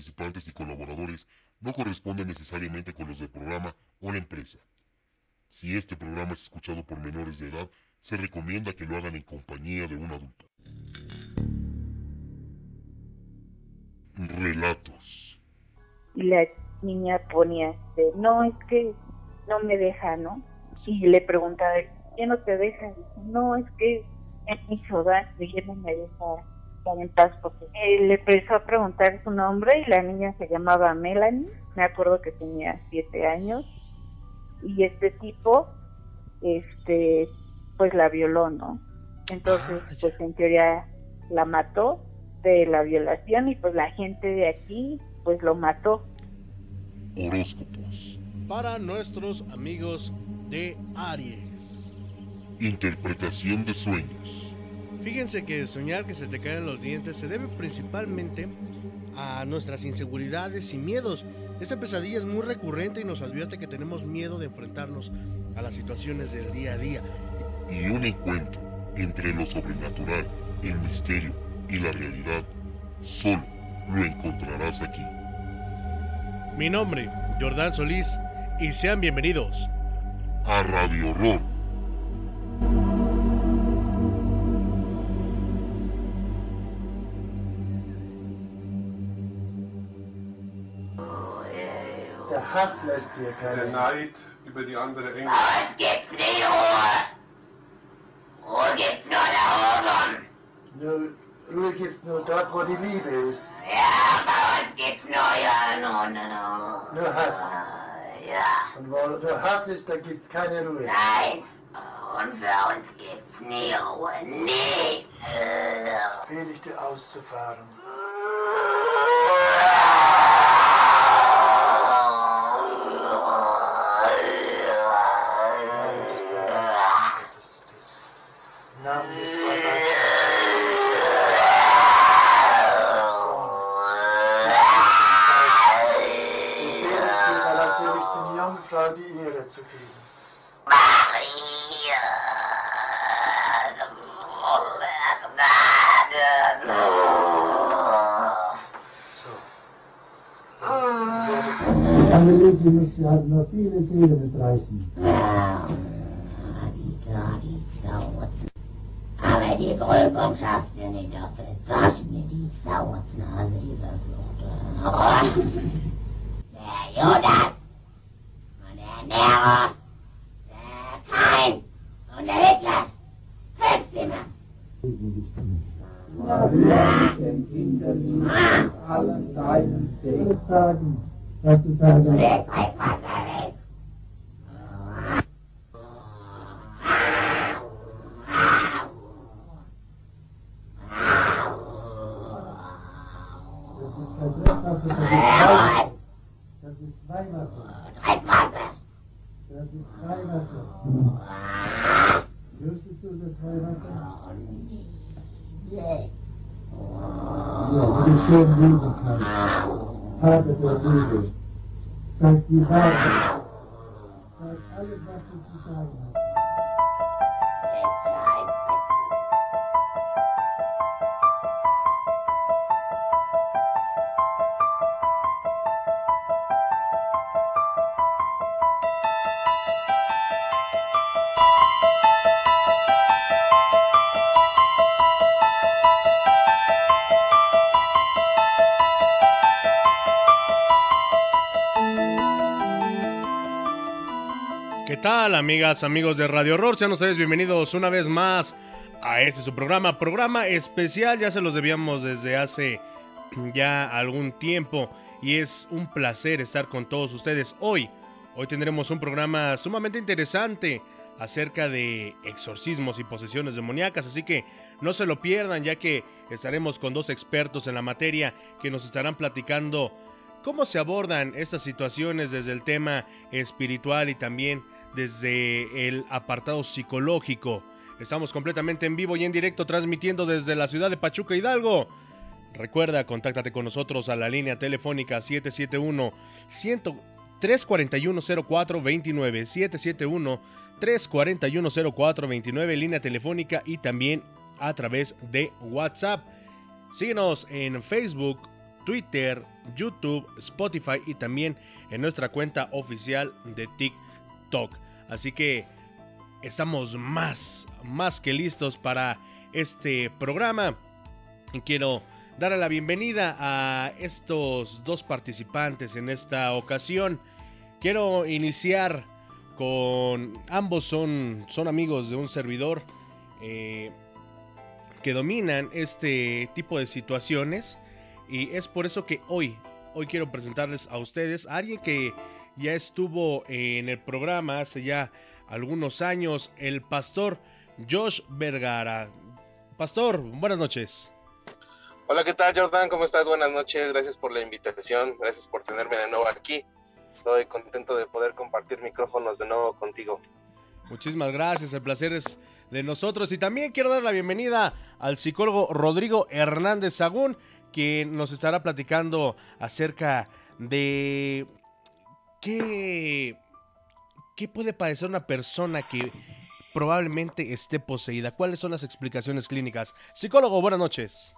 participantes y colaboradores no corresponden necesariamente con los del programa o la empresa. Si este programa es escuchado por menores de edad, se recomienda que lo hagan en compañía de un adulto. Relatos. Y la niña ponía, este, no, es que no me deja, ¿no? Y le preguntaba, ¿qué no te deja? no, es que es mi ciudad, y no me deja paz porque él le empezó a preguntar su nombre y la niña se llamaba Melanie, me acuerdo que tenía siete años y este tipo, este, pues la violó, ¿no? Entonces, Ah, pues en teoría la mató de la violación y pues la gente de aquí, pues lo mató. Horóscopos. Para nuestros amigos de Aries. Interpretación de sueños. Fíjense que soñar que se te caen los dientes se debe principalmente a nuestras inseguridades y miedos. Esta pesadilla es muy recurrente y nos advierte que tenemos miedo de enfrentarnos a las situaciones del día a día. Y un encuentro entre lo sobrenatural, el misterio y la realidad solo lo encontrarás aquí. Mi nombre, Jordán Solís, y sean bienvenidos. A Radio Horror. Der Hass lässt hier Der keine. Neid über die andere Engel. Was gibt's nicht Ruhe? Ruhe gibt's nur da oben. Nur, Ruhe gibt's nur dort, wo die Liebe ist. Ja, bei uns gibt's nur ja, no, no, no. Nur Hass. Ja, Und wo nur Hass ist, da gibt's keine Ruhe. nein. Und für uns gibt's nie Ruhe. Nie. Fehl ich dir auszufahren. Halt noch viele Seelen mitreißen. Aber die Prüfung schaffst du nicht, dafür zahlst mir die Sauerznase, die verfluchte. Der Judas und der Nero, der Kain und der Hitler, fünf immer. Maria, dem Kinderlieb, allen deinen Segen sagen, was du sagen جدید ترکیبات الف بخش کی amigos de Radio Horror? Sean ustedes bienvenidos una vez más a este su programa, programa especial, ya se los debíamos desde hace ya algún tiempo y es un placer estar con todos ustedes hoy. Hoy tendremos un programa sumamente interesante acerca de exorcismos y posesiones demoníacas, así que no se lo pierdan ya que estaremos con dos expertos en la materia que nos estarán platicando cómo se abordan estas situaciones desde el tema espiritual y también desde el apartado psicológico. Estamos completamente en vivo y en directo transmitiendo desde la ciudad de Pachuca Hidalgo. Recuerda, contáctate con nosotros a la línea telefónica 771 341 0429 771 341 0429 línea telefónica y también a través de WhatsApp. Síguenos en Facebook Twitter, YouTube, Spotify y también en nuestra cuenta oficial de TikTok. Así que estamos más, más que listos para este programa. Y quiero darle la bienvenida a estos dos participantes en esta ocasión. Quiero iniciar con ambos son, son amigos de un servidor eh, que dominan este tipo de situaciones y es por eso que hoy, hoy quiero presentarles a ustedes a alguien que ya estuvo en el programa hace ya algunos años, el pastor Josh Vergara. Pastor, buenas noches. Hola, ¿qué tal, Jordan? ¿Cómo estás? Buenas noches. Gracias por la invitación. Gracias por tenerme de nuevo aquí. Estoy contento de poder compartir micrófonos de nuevo contigo. Muchísimas gracias. El placer es de nosotros. Y también quiero dar la bienvenida al psicólogo Rodrigo Hernández Sagún, quien nos estará platicando acerca de qué, qué puede padecer una persona que probablemente esté poseída. ¿Cuáles son las explicaciones clínicas? Psicólogo, buenas noches.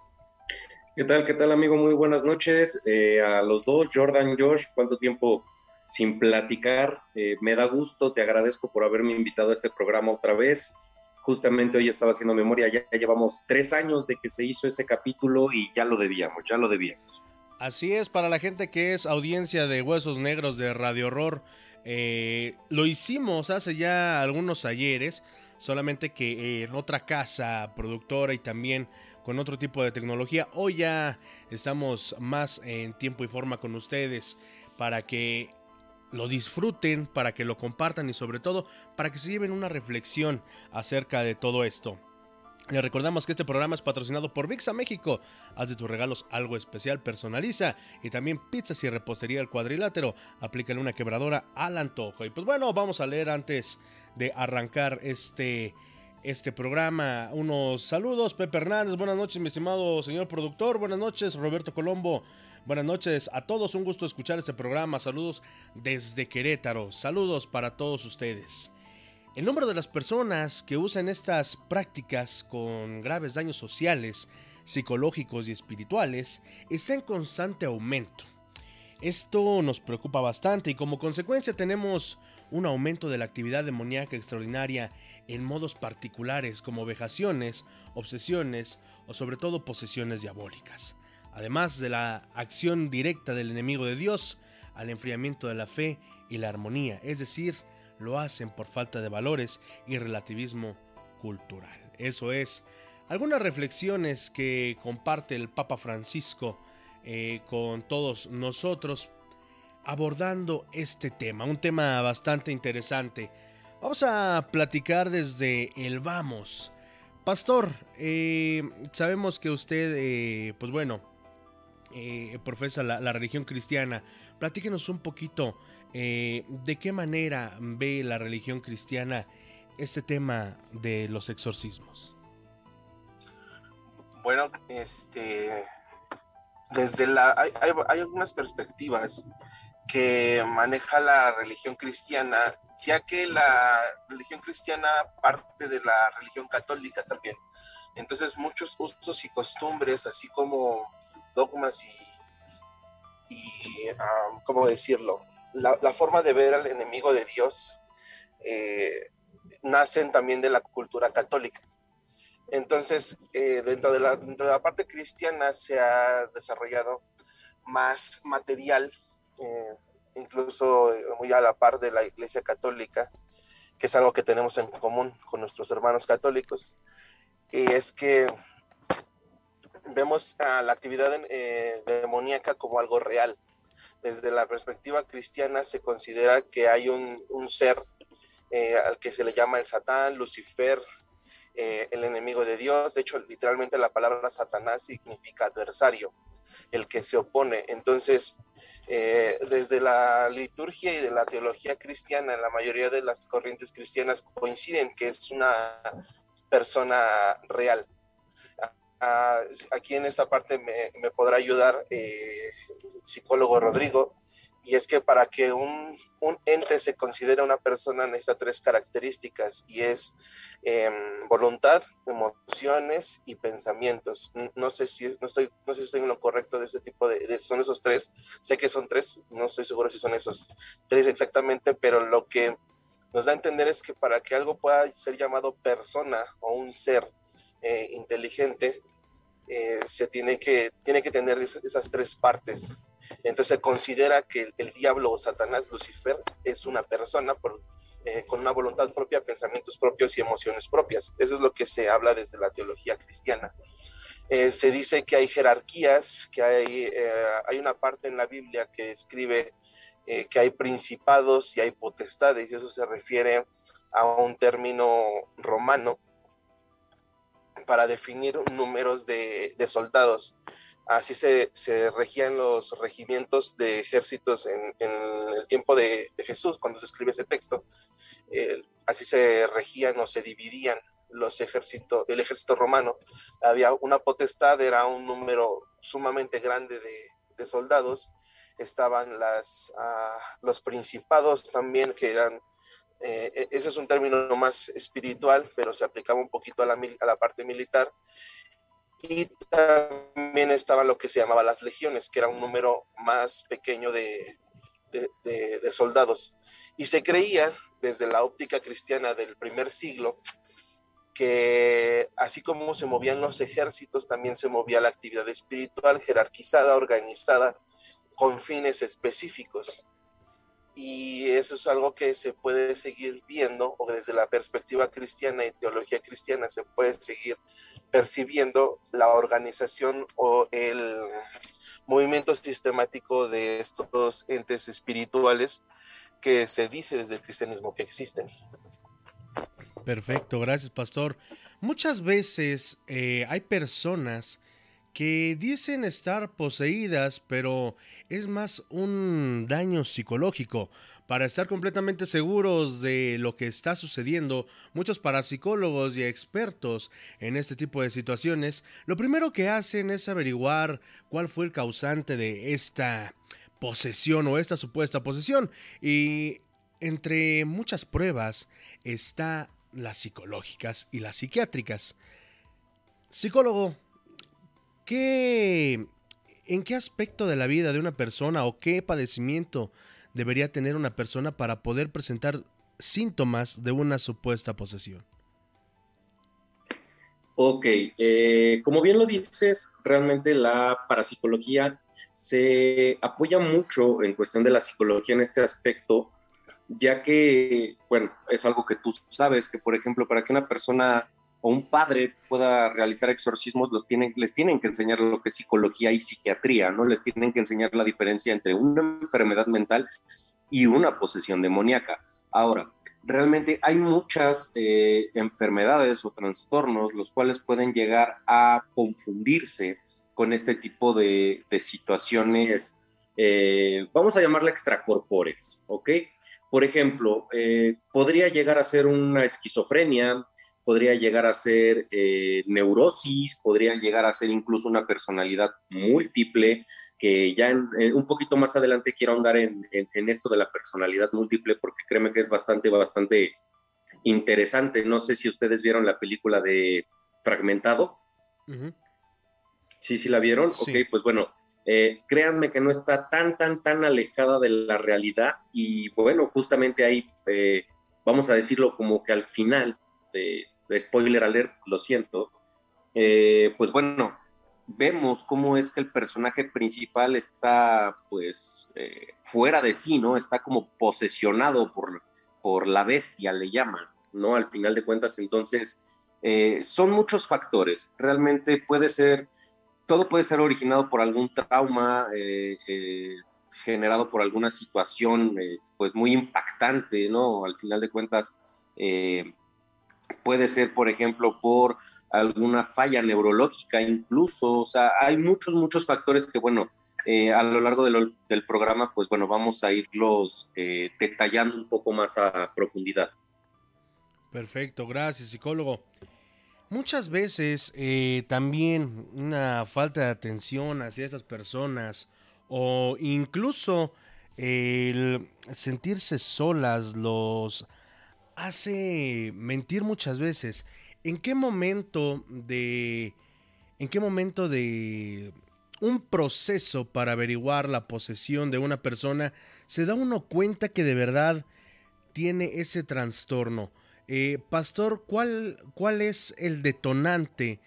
¿Qué tal? ¿Qué tal, amigo? Muy buenas noches. Eh, a los dos, Jordan, Josh, ¿cuánto tiempo sin platicar? Eh, me da gusto, te agradezco por haberme invitado a este programa otra vez. Justamente hoy estaba haciendo memoria, ya, ya llevamos tres años de que se hizo ese capítulo y ya lo debíamos, ya lo debíamos. Así es, para la gente que es audiencia de Huesos Negros de Radio Horror, eh, lo hicimos hace ya algunos ayeres, solamente que en otra casa productora y también con otro tipo de tecnología. Hoy ya estamos más en tiempo y forma con ustedes para que lo disfruten, para que lo compartan y sobre todo para que se lleven una reflexión acerca de todo esto. Les recordamos que este programa es patrocinado por VIXA México. Haz de tus regalos algo especial, personaliza. Y también pizzas y repostería al cuadrilátero. Aplícale una quebradora al antojo. Y pues bueno, vamos a leer antes de arrancar este, este programa. Unos saludos, Pepe Hernández. Buenas noches, mi estimado señor productor. Buenas noches, Roberto Colombo. Buenas noches a todos. Un gusto escuchar este programa. Saludos desde Querétaro. Saludos para todos ustedes. El número de las personas que usan estas prácticas con graves daños sociales, psicológicos y espirituales está en constante aumento. Esto nos preocupa bastante y como consecuencia tenemos un aumento de la actividad demoníaca extraordinaria en modos particulares como vejaciones, obsesiones o sobre todo posesiones diabólicas, además de la acción directa del enemigo de Dios al enfriamiento de la fe y la armonía, es decir, lo hacen por falta de valores y relativismo cultural. Eso es algunas reflexiones que comparte el Papa Francisco eh, con todos nosotros abordando este tema, un tema bastante interesante. Vamos a platicar desde el vamos. Pastor, eh, sabemos que usted, eh, pues bueno, profesa la, la religión cristiana. Platíquenos un poquito eh, ¿de qué manera ve la religión cristiana este tema de los exorcismos? Bueno, este, desde la, hay, hay, algunas perspectivas que maneja la religión cristiana, ya que la religión cristiana parte de la religión católica también. Entonces muchos usos y costumbres, así como dogmas y, y ¿cómo decirlo? La, forma de ver al enemigo de Dios eh, nacen también de la cultura católica. Entonces, eh, dentro, de la, dentro de la parte cristiana se ha desarrollado más material, eh, incluso muy a la par de la Iglesia Católica, que es algo que tenemos en común con nuestros hermanos católicos, y es que vemos a la actividad demoníaca como algo real, desde la perspectiva cristiana se considera que hay un, ser eh, al que se le llama el Satán, Lucifer, eh, el enemigo de Dios. De hecho, literalmente la palabra Satanás significa adversario, el que se opone. Entonces, eh, desde la liturgia y de la teología cristiana, la mayoría de las corrientes cristianas coinciden que es una persona real. aquí en esta parte me, me podrá ayudar psicólogo Rodrigo, y es que para que un, un ente se considere una persona necesita tres características y es em, voluntad, emociones y pensamientos. No sé si no estoy, no sé si estoy en lo correcto de ese tipo de, de, son esos tres. Sé que son tres, no estoy seguro si son esos tres exactamente, pero lo que nos da a entender es que para que algo pueda ser llamado persona o un ser eh, inteligente, eh, se tiene que, tiene que tener esas tres partes. Entonces se considera que el, diablo o Satanás, Lucifer, es una persona eh, con una voluntad propia, pensamientos propios y emociones propias. Eso es lo que se habla desde la teología cristiana. Eh, se dice que hay jerarquías, que hay, eh, hay una parte en la Biblia que describe eh, que hay principados y hay potestades, y eso se refiere a un término romano para definir números de soldados. Así se, regían los regimientos de ejércitos en, el tiempo de, Jesús, cuando se escribe ese texto. Así se regían o se dividían los ejércitos, el ejército romano. Había una potestad, era un número sumamente grande de, soldados. Estaban uh, los principados también, que eran eh, ese es un término más espiritual, pero se aplicaba un poquito a la, parte militar. Y también estaba lo que se llamaba las legiones, que era un número más pequeño de, de, de soldados. Y se creía, desde la óptica cristiana del primer siglo, que así como se movían los ejércitos, también se movía la actividad espiritual jerarquizada, organizada, con fines específicos y eso es algo que se puede seguir viendo o desde la perspectiva cristiana y teología cristiana se puede seguir percibiendo la organización o el movimiento sistemático de estos entes espirituales que se dice desde el cristianismo que existen. Perfecto, gracias pastor. Muchas veces eh, hay personas que dicen estar poseídas, pero es más un daño psicológico. Para estar completamente seguros de lo que está sucediendo, muchos parapsicólogos y expertos en este tipo de situaciones, lo primero que hacen es averiguar cuál fue el causante de esta posesión o esta supuesta posesión. Y entre muchas pruebas está las psicológicas y las psiquiátricas. Psicólogo, ¿qué ¿En qué aspecto de la vida de una persona o qué padecimiento debería tener una persona para poder presentar síntomas de una supuesta posesión? Ok, eh, como bien lo dices, realmente la parapsicología se apoya mucho en cuestión de la psicología en este aspecto, ya que, bueno, es algo que tú sabes, que por ejemplo, para que una persona o un padre pueda realizar exorcismos, los tienen, les tienen que enseñar lo que es psicología y psiquiatría, ¿no? Les tienen que enseñar la diferencia entre una enfermedad mental y una posesión demoníaca. Ahora, realmente hay muchas eh, enfermedades o trastornos los cuales pueden llegar a confundirse con este tipo de, situaciones, eh, vamos a llamarla extracorpóreas, ¿ok? Por ejemplo, eh, podría llegar a ser una esquizofrenia, podría llegar a ser eh, neurosis, podría llegar a ser incluso una personalidad múltiple, que ya en, en, un poquito más adelante quiero ahondar en, esto de la personalidad múltiple, porque créeme que es bastante, bastante interesante. No sé si ustedes vieron la película de Fragmentado. Uh -huh. Sí, sí la vieron. Sí. Ok, pues bueno, eh, créanme que no está tan, tan, tan alejada de la realidad y bueno, justamente ahí, eh, vamos a decirlo como que al final de, spoiler alert, lo siento, eh, pues bueno, vemos cómo es que el personaje principal está pues eh, fuera de sí, ¿no? Está como posesionado por, por la bestia, le llaman, ¿no? Al final de cuentas, entonces, eh, son muchos factores. Realmente puede ser, todo puede ser originado por algún trauma, generado por alguna situación, pues muy impactante, ¿no? Al final de cuentas, puede ser, por ejemplo, por alguna falla neurológica incluso, o sea, hay muchos, muchos factores que, bueno, eh, a lo largo del programa, pues bueno, vamos a irlos eh, detallando un poco más a profundidad. Perfecto, gracias, psicólogo. Muchas veces eh, también una falta de atención hacia estas personas o incluso el sentirse solas los hace mentir muchas veces. ¿En qué momento de en qué momento de un proceso para averiguar la posesión de una persona se da uno cuenta que de verdad tiene ese trastorno? Eh, pastor, ¿cuál, ¿cuál es el detonante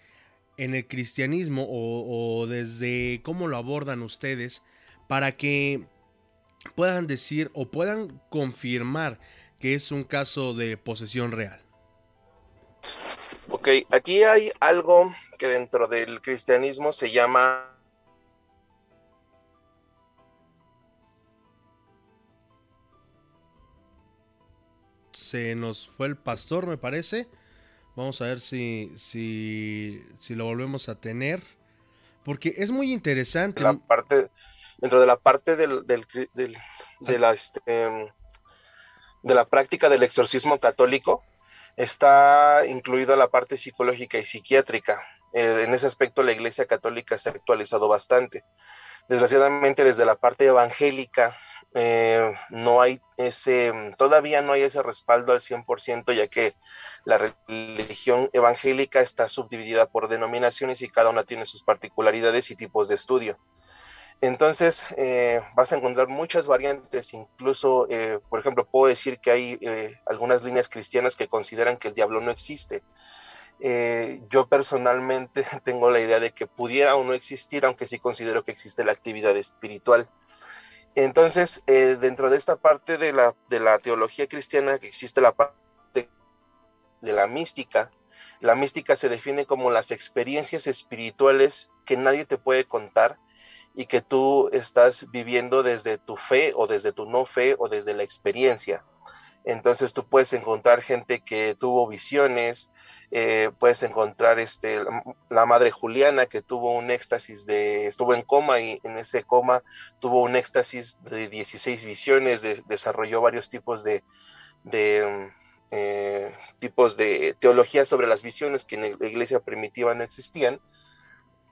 en el cristianismo o, o desde cómo lo abordan ustedes para que puedan decir o puedan confirmar que es un caso de posesión real? Ok, aquí hay algo que dentro del cristianismo se llama se nos fue el pastor, me parece. Vamos a ver si, si, si lo volvemos a tener. Porque es muy interesante. La parte, dentro de la parte del, del, del de, la, este, de la práctica del exorcismo católico, está incluida la parte psicológica y psiquiátrica. Eh, en ese aspecto la Iglesia Católica se ha actualizado bastante. Desgraciadamente desde la parte evangélica eh, no hay ese, todavía no hay ese respaldo al 100%, ya que la religión evangélica está subdividida por denominaciones y cada una tiene sus particularidades y tipos de estudio. Entonces, eh, vas a encontrar muchas variantes, incluso, eh, por ejemplo, puedo decir que hay algunas líneas cristianas que consideran que el diablo no existe. yo personalmente tengo la idea de que pudiera o no existir, aunque sí considero que existe la actividad espiritual. Entonces, eh, dentro de esta parte de la, de la teología cristiana, que existe la parte de la mística, la mística se define como las experiencias espirituales que nadie te puede contar y que tú estás viviendo desde tu fe o desde tu no fe o desde la experiencia. Entonces tú puedes encontrar gente que tuvo visiones, eh, puedes encontrar este, la madre Juliana que tuvo un éxtasis de, estuvo en coma y en ese coma tuvo un éxtasis de 16 visiones, desarrolló varios tipos de, de eh, tipos de teología sobre las visiones que en la iglesia primitiva no existían.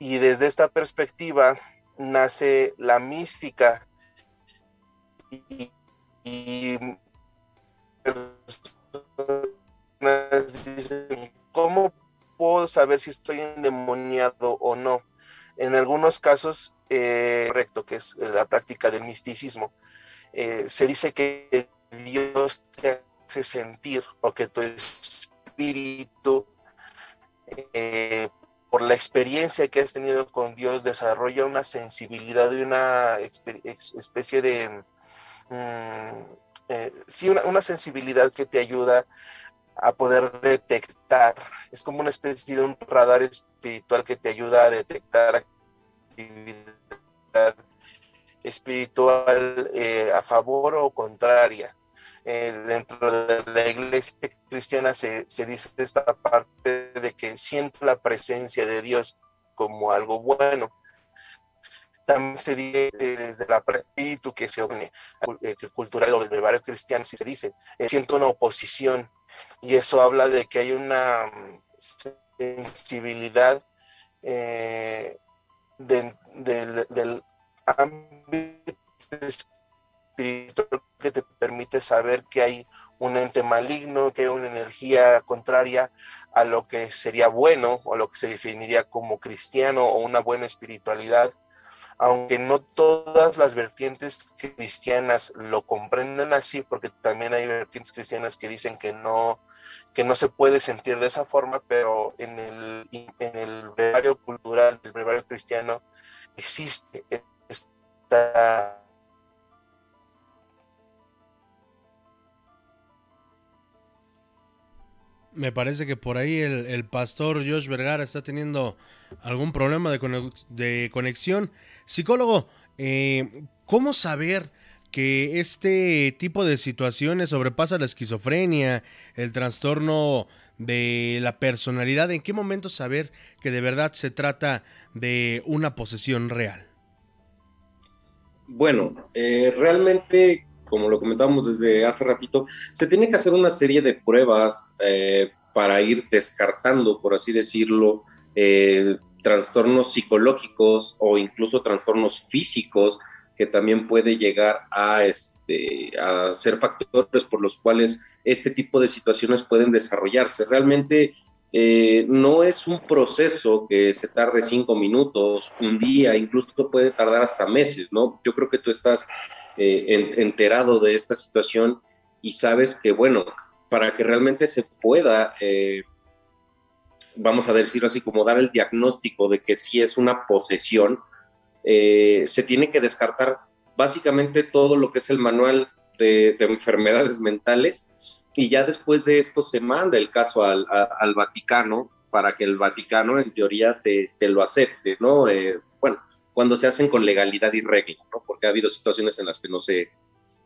Y desde esta perspectiva nace la mística y, ¿cómo puedo saber si estoy endemoniado o no? En algunos casos, eh, correcto, que es la práctica del misticismo, eh, se dice que Dios te hace sentir o que tu espíritu, eh, por la experiencia que has tenido con Dios, desarrolla una sensibilidad y una especie de, mm, sí, una, una sensibilidad que te ayuda a poder detectar. Es como una especie de un radar espiritual que te ayuda a detectar actividad espiritual eh, a favor o contraria. Eh, dentro de la iglesia cristiana se, se, dice esta parte de que siento la presencia de Dios como algo bueno. También se dice eh, desde la espíritu que se une, cultural o del barrio cristiano, si se dice, siento una oposición y eso habla de que hay una mm, sensibilidad eh, del ámbito espiritual que te permite saber que hay un ente maligno, que hay una energía contraria a lo que sería bueno o lo que se definiría como cristiano o una buena espiritualidad. Aunque no todas las vertientes cristianas lo comprenden así, porque también hay vertientes cristianas que dicen que no, que no se puede sentir de esa forma, pero en el, en el brevario cultural, el brevario cristiano, existe esta Me parece que por ahí el, pastor Josh Vergara está teniendo algún problema de, de conexión. Psicólogo, eh, ¿cómo saber que este tipo de situaciones sobrepasa la esquizofrenia, el trastorno de la personalidad? ¿En qué momento saber que de verdad se trata de una posesión real? Bueno, eh, realmente, como lo comentábamos desde hace ratito, se tiene que hacer una serie de pruebas eh, para ir descartando, por así decirlo, trastornos psicológicos o incluso trastornos físicos que también puede llegar a, este, a ser factores por los cuales este tipo de situaciones pueden desarrollarse. Realmente eh, no es un proceso que se tarde cinco minutos, un día, incluso puede tardar hasta meses, ¿no? Yo creo que tú estás eh, enterado de esta situación y sabes que, bueno, para que realmente se pueda, eh, vamos a decirlo así, como dar el diagnóstico de que sí es una posesión, eh, se tiene que descartar básicamente todo lo que es el manual de, enfermedades mentales y ya después de esto se manda el caso al, Vaticano para que el Vaticano en teoría te, lo acepte, ¿no? Bueno, cuando se hacen con legalidad y regla, ¿no? Porque ha habido situaciones en las que no se,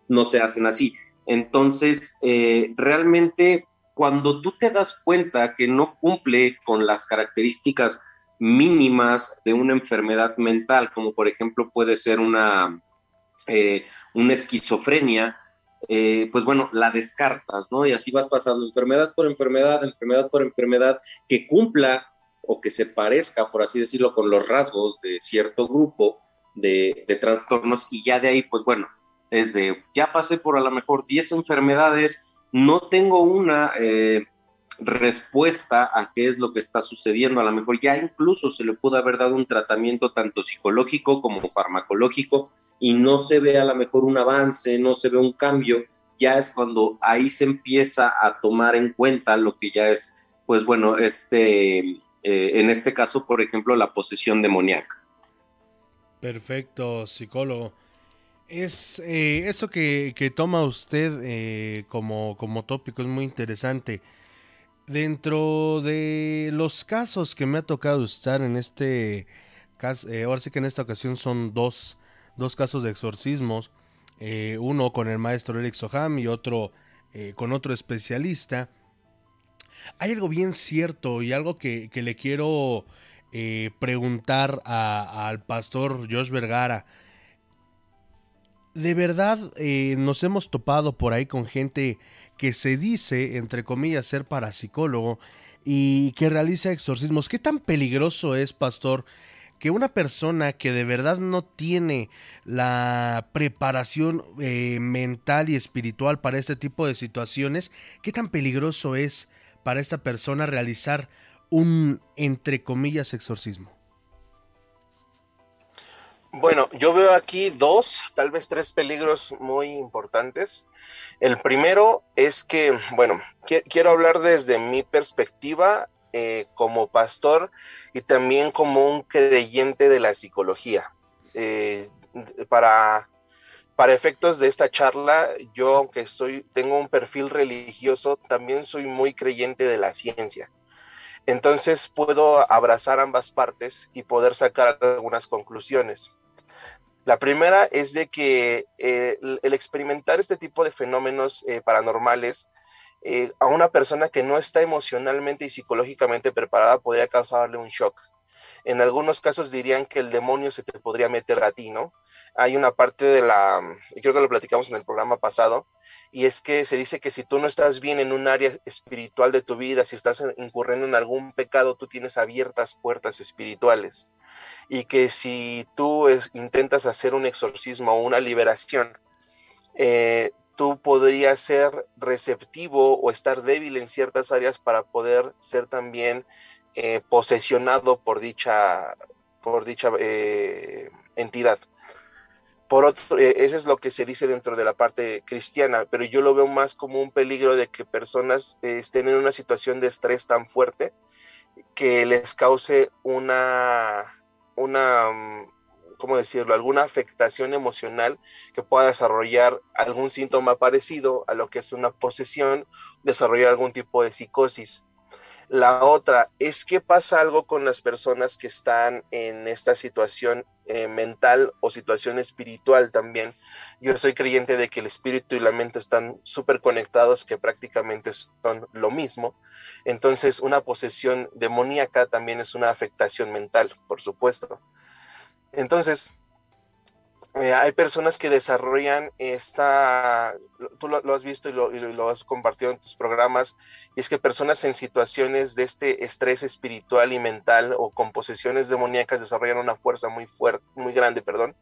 no se hacen así. Entonces, eh, realmente cuando tú te das cuenta que no cumple con las características mínimas de una enfermedad mental, como por ejemplo puede ser una, eh, una esquizofrenia, eh, pues bueno, la descartas, ¿no? Y así vas pasando enfermedad por enfermedad, enfermedad por enfermedad, que cumpla o que se parezca, por así decirlo, con los rasgos de cierto grupo de, trastornos y ya de ahí, pues bueno, es de, ya pasé por a lo mejor 10 enfermedades, no tengo una eh, respuesta a qué es lo que está sucediendo. A lo mejor ya incluso se le pudo haber dado un tratamiento tanto psicológico como farmacológico y no se ve a lo mejor un avance, no se ve un cambio. Ya es cuando ahí se empieza a tomar en cuenta lo que ya es, pues bueno, este, eh, en este caso, por ejemplo, la posesión demoníaca. Perfecto, psicólogo. Es eh, eso que, toma usted eh, como, como tópico es muy interesante. Dentro de los casos que me ha tocado estar en este caso, ahora sí que en esta ocasión son dos, dos casos de exorcismos, uno con el maestro Eric Soham y otro con otro especialista. Hay algo bien cierto y algo que, le quiero preguntar al pastor Josh Vergara de verdad eh, nos hemos topado por ahí con gente que se dice, entre comillas, ser parapsicólogo y que realiza exorcismos. ¿Qué tan peligroso es, pastor, que una persona que de verdad no tiene la preparación eh, mental y espiritual para este tipo de situaciones, qué tan peligroso es para esta persona realizar un, entre comillas, exorcismo? Bueno, yo veo aquí dos, tal vez tres peligros muy importantes. El primero es que, bueno, quiero hablar desde mi perspectiva eh, como pastor y también como un creyente de la psicología. Eh, para, para efectos de esta charla, yo aunque tengo un perfil religioso, también soy muy creyente de la ciencia. Entonces puedo abrazar ambas partes y poder sacar algunas conclusiones. La primera es de que eh, el experimentar este tipo de fenómenos eh, paranormales eh, a una persona que no está emocionalmente y psicológicamente preparada podría causarle un shock. En algunos casos dirían que el demonio se te podría meter a ti, ¿no? Hay una parte de la, creo que lo platicamos en el programa pasado, y es que se dice que si tú no estás bien en un área espiritual de tu vida, si estás incurriendo en algún pecado, tú tienes abiertas puertas espirituales y que si tú intentas hacer un exorcismo o una liberación, eh, tú podrías ser receptivo o estar débil en ciertas áreas para poder ser también eh, posesionado por dicha, por dicha eh, entidad. Por otro, eso es lo que se dice dentro de la parte cristiana, pero yo lo veo más como un peligro de que personas estén en una situación de estrés tan fuerte que les cause una una, mm, ¿cómo decirlo?, alguna afectación emocional que pueda desarrollar algún síntoma parecido a lo que es una posesión, desarrollar algún tipo de psicosis. La otra es que pasa algo con las personas que están en esta situación eh, mental o situación espiritual también. Yo soy creyente de que el espíritu y la mente están súper conectados, que prácticamente son lo mismo. Entonces, una posesión demoníaca también es una afectación mental, por supuesto. Entonces, eh, hay personas que desarrollan esta, tú lo, has visto y lo, has compartido en tus programas, y es que personas en situaciones de este estrés espiritual y mental o con posesiones demoníacas desarrollan una fuerza muy fuerte, muy grande, perdón,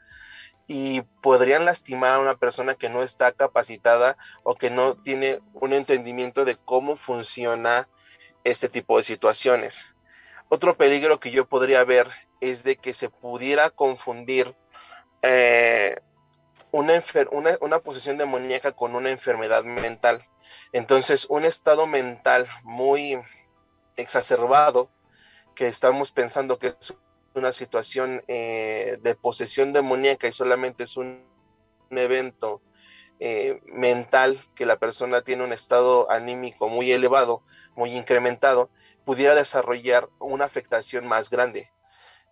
y podrían lastimar a una persona que no está capacitada o que no tiene un entendimiento de cómo funciona este tipo de situaciones. Otro peligro que yo podría ver es de que se pudiera confundir eh, una, una, posesión demoníaca con una enfermedad mental. Entonces, un estado mental muy exacerbado, que estamos pensando que es una situación eh, de posesión demoníaca y solamente es un, evento eh, mental que la persona tiene un estado anímico muy elevado, muy incrementado, pudiera desarrollar una afectación más grande.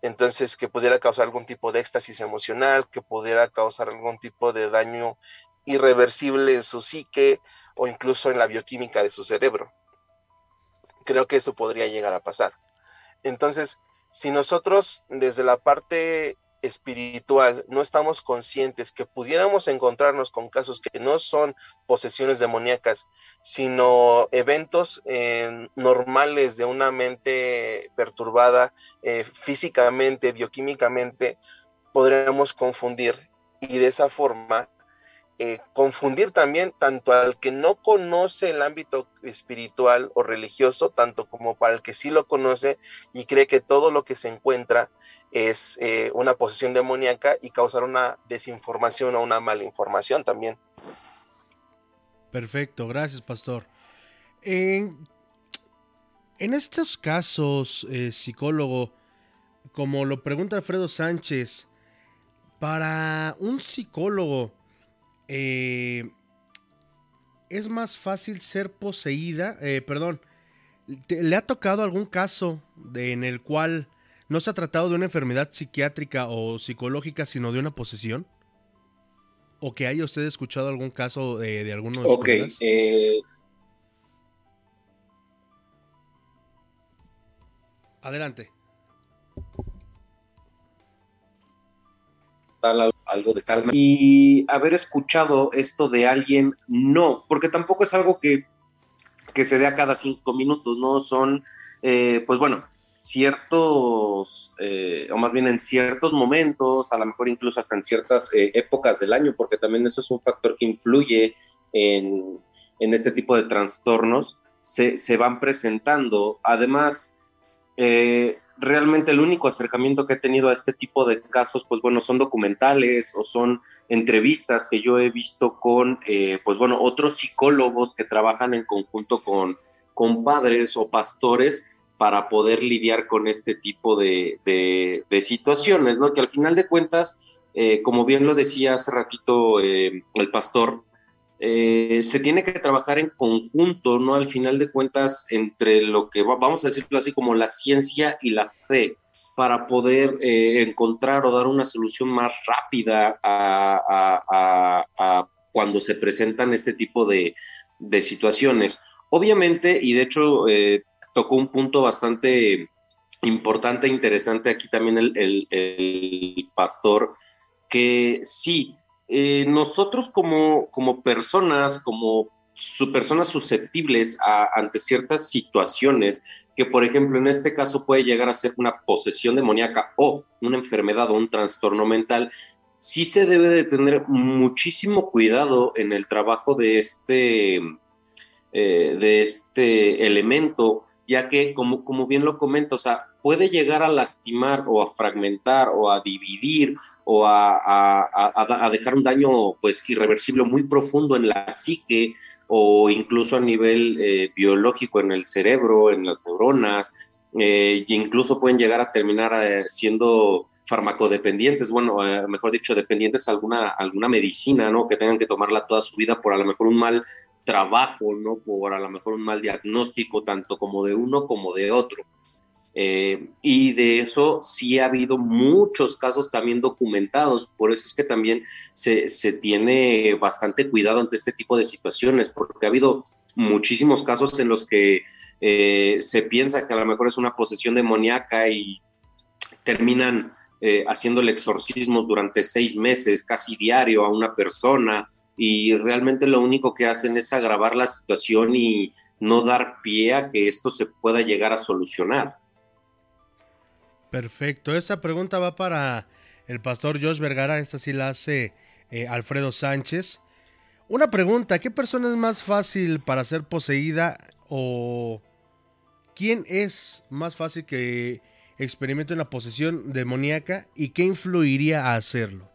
Entonces, que pudiera causar algún tipo de éxtasis emocional, que pudiera causar algún tipo de daño irreversible en su psique o incluso en la bioquímica de su cerebro. Creo que eso podría llegar a pasar. Entonces, si nosotros desde la parte espiritual no estamos conscientes que pudiéramos encontrarnos con casos que no son posesiones demoníacas, sino eventos eh, normales de una mente perturbada eh, físicamente, bioquímicamente, podríamos confundir. Y de esa forma eh, confundir también tanto al que no conoce el ámbito espiritual o religioso, tanto como para el que sí lo conoce y cree que todo lo que se encuentra es eh, una posesión demoníaca y causar una desinformación o una mala información también. Perfecto, gracias pastor. En, en estos casos, eh, psicólogo, como lo pregunta Alfredo Sánchez, para un psicólogo, eh, es más fácil ser poseída, perdón, ¿le ha tocado algún caso de, en el cual no se ha tratado de una enfermedad psiquiátrica o psicológica, sino de una posesión? ¿O que haya usted escuchado algún caso de, de alguno de Ok, eh... Adelante. algo de calma. Y haber escuchado esto de alguien, no, porque tampoco es algo que, que se dé a cada cinco minutos, ¿no? Son, eh, pues bueno, ciertos, eh, o más bien en ciertos momentos, a lo mejor incluso hasta en ciertas eh, épocas del año, porque también eso es un factor que influye en, en este tipo de trastornos, se, se van presentando. Además, eh, realmente el único acercamiento que he tenido a este tipo de casos, pues bueno, son documentales o son entrevistas que yo he visto con, pues bueno, otros psicólogos que trabajan en conjunto con, con padres o pastores para poder lidiar con este tipo de, de, situaciones, ¿no? Que al final de cuentas, eh, como bien lo decía hace ratito eh, el pastor, eh, se tiene que trabajar en conjunto, ¿no? Al final de cuentas, entre lo que vamos a decirlo así como la ciencia y la fe, para poder encontrar o dar una solución más rápida a, cuando se presentan este tipo de, situaciones. Obviamente, y de hecho tocó un punto bastante importante e interesante aquí también el, pastor, que sí, eh, nosotros como, como personas, como su, personas susceptibles ante ciertas situaciones, que por ejemplo en este caso puede llegar a ser una posesión demoníaca o una enfermedad o un trastorno mental, sí se debe de tener muchísimo cuidado en el trabajo de este, eh, de este elemento, ya que como, como bien lo comento, o sea, puede llegar a lastimar o a fragmentar o a dividir o a, dejar un daño pues irreversible muy profundo en la psique o incluso a nivel eh, biológico en el cerebro, en las neuronas, eh, e incluso pueden llegar a terminar eh, siendo farmacodependientes, bueno, mejor dicho, dependientes de alguna, alguna medicina, ¿no? Que tengan que tomarla toda su vida por a lo mejor un mal trabajo, ¿no? Por a lo mejor un mal diagnóstico, tanto como de uno como de otro. y de eso sí ha habido muchos casos también documentados, por eso es que también se, se tiene bastante cuidado ante este tipo de situaciones, porque ha habido muchísimos casos en los que eh, se piensa que a lo mejor es una posesión demoníaca y terminan eh, haciéndole exorcismos durante seis meses, casi diario a una persona, y realmente lo único que hacen es agravar la situación y no dar pie a que esto se pueda llegar a solucionar. Perfecto, esa pregunta va para el pastor Josh Vergara, esta sí la hace eh, Alfredo Sánchez. Una pregunta, ¿qué persona es más fácil para ser poseída o quién es más fácil que experimente una posesión demoníaca y qué influiría a hacerlo?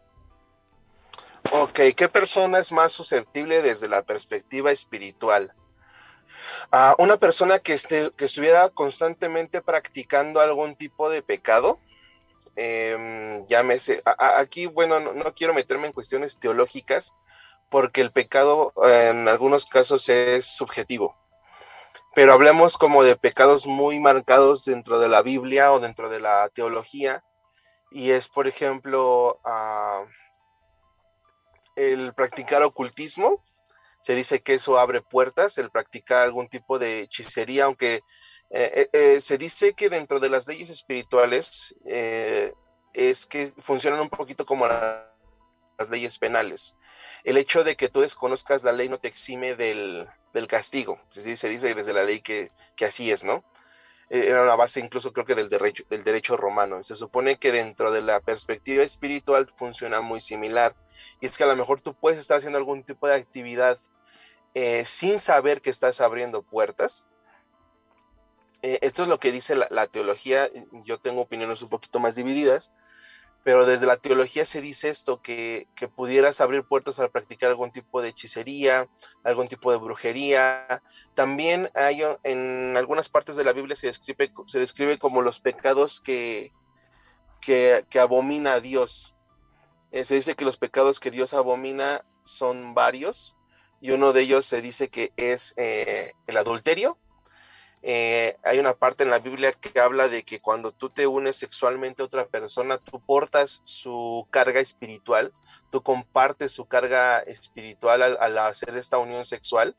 Ok, ¿qué persona es más susceptible desde la perspectiva espiritual? a una persona que, esté, que estuviera constantemente practicando algún tipo de pecado, eh, llámese, aquí, bueno, no, quiero meterme en cuestiones teológicas, porque el pecado en algunos casos es subjetivo. Pero hablemos como de pecados muy marcados dentro de la Biblia o dentro de la teología. Y es, por ejemplo, ah, el practicar ocultismo, se dice que eso abre puertas, el practicar algún tipo de hechicería, aunque eh, eh, eh, se dice que dentro de las leyes espirituales es que funcionan un poquito como las leyes penales. El hecho de que tú desconozcas la ley no te exime del, castigo. Se dice, desde la ley que, que así es, ¿no? era la base incluso creo que del derecho, del derecho romano. Se supone que dentro de la perspectiva espiritual funciona muy similar. Y es que a lo mejor tú puedes estar haciendo algún tipo de actividad eh, sin saber que estás abriendo puertas. Eh, esto es lo que dice la, teología. Yo tengo opiniones un poquito más divididas, pero desde la teología se dice esto, que, pudieras abrir puertas al practicar algún tipo de hechicería, algún tipo de brujería. También hay en algunas partes de la Biblia se describe, se describe como los pecados que, que, abomina a Dios. Eh, se dice que los pecados que Dios abomina son varios y uno de ellos se dice que es eh, el adulterio. Eh, hay una parte en la Biblia que habla de que cuando tú te unes sexualmente a otra persona, tú portas su carga espiritual, tú compartes su carga espiritual al, hacer esta unión sexual.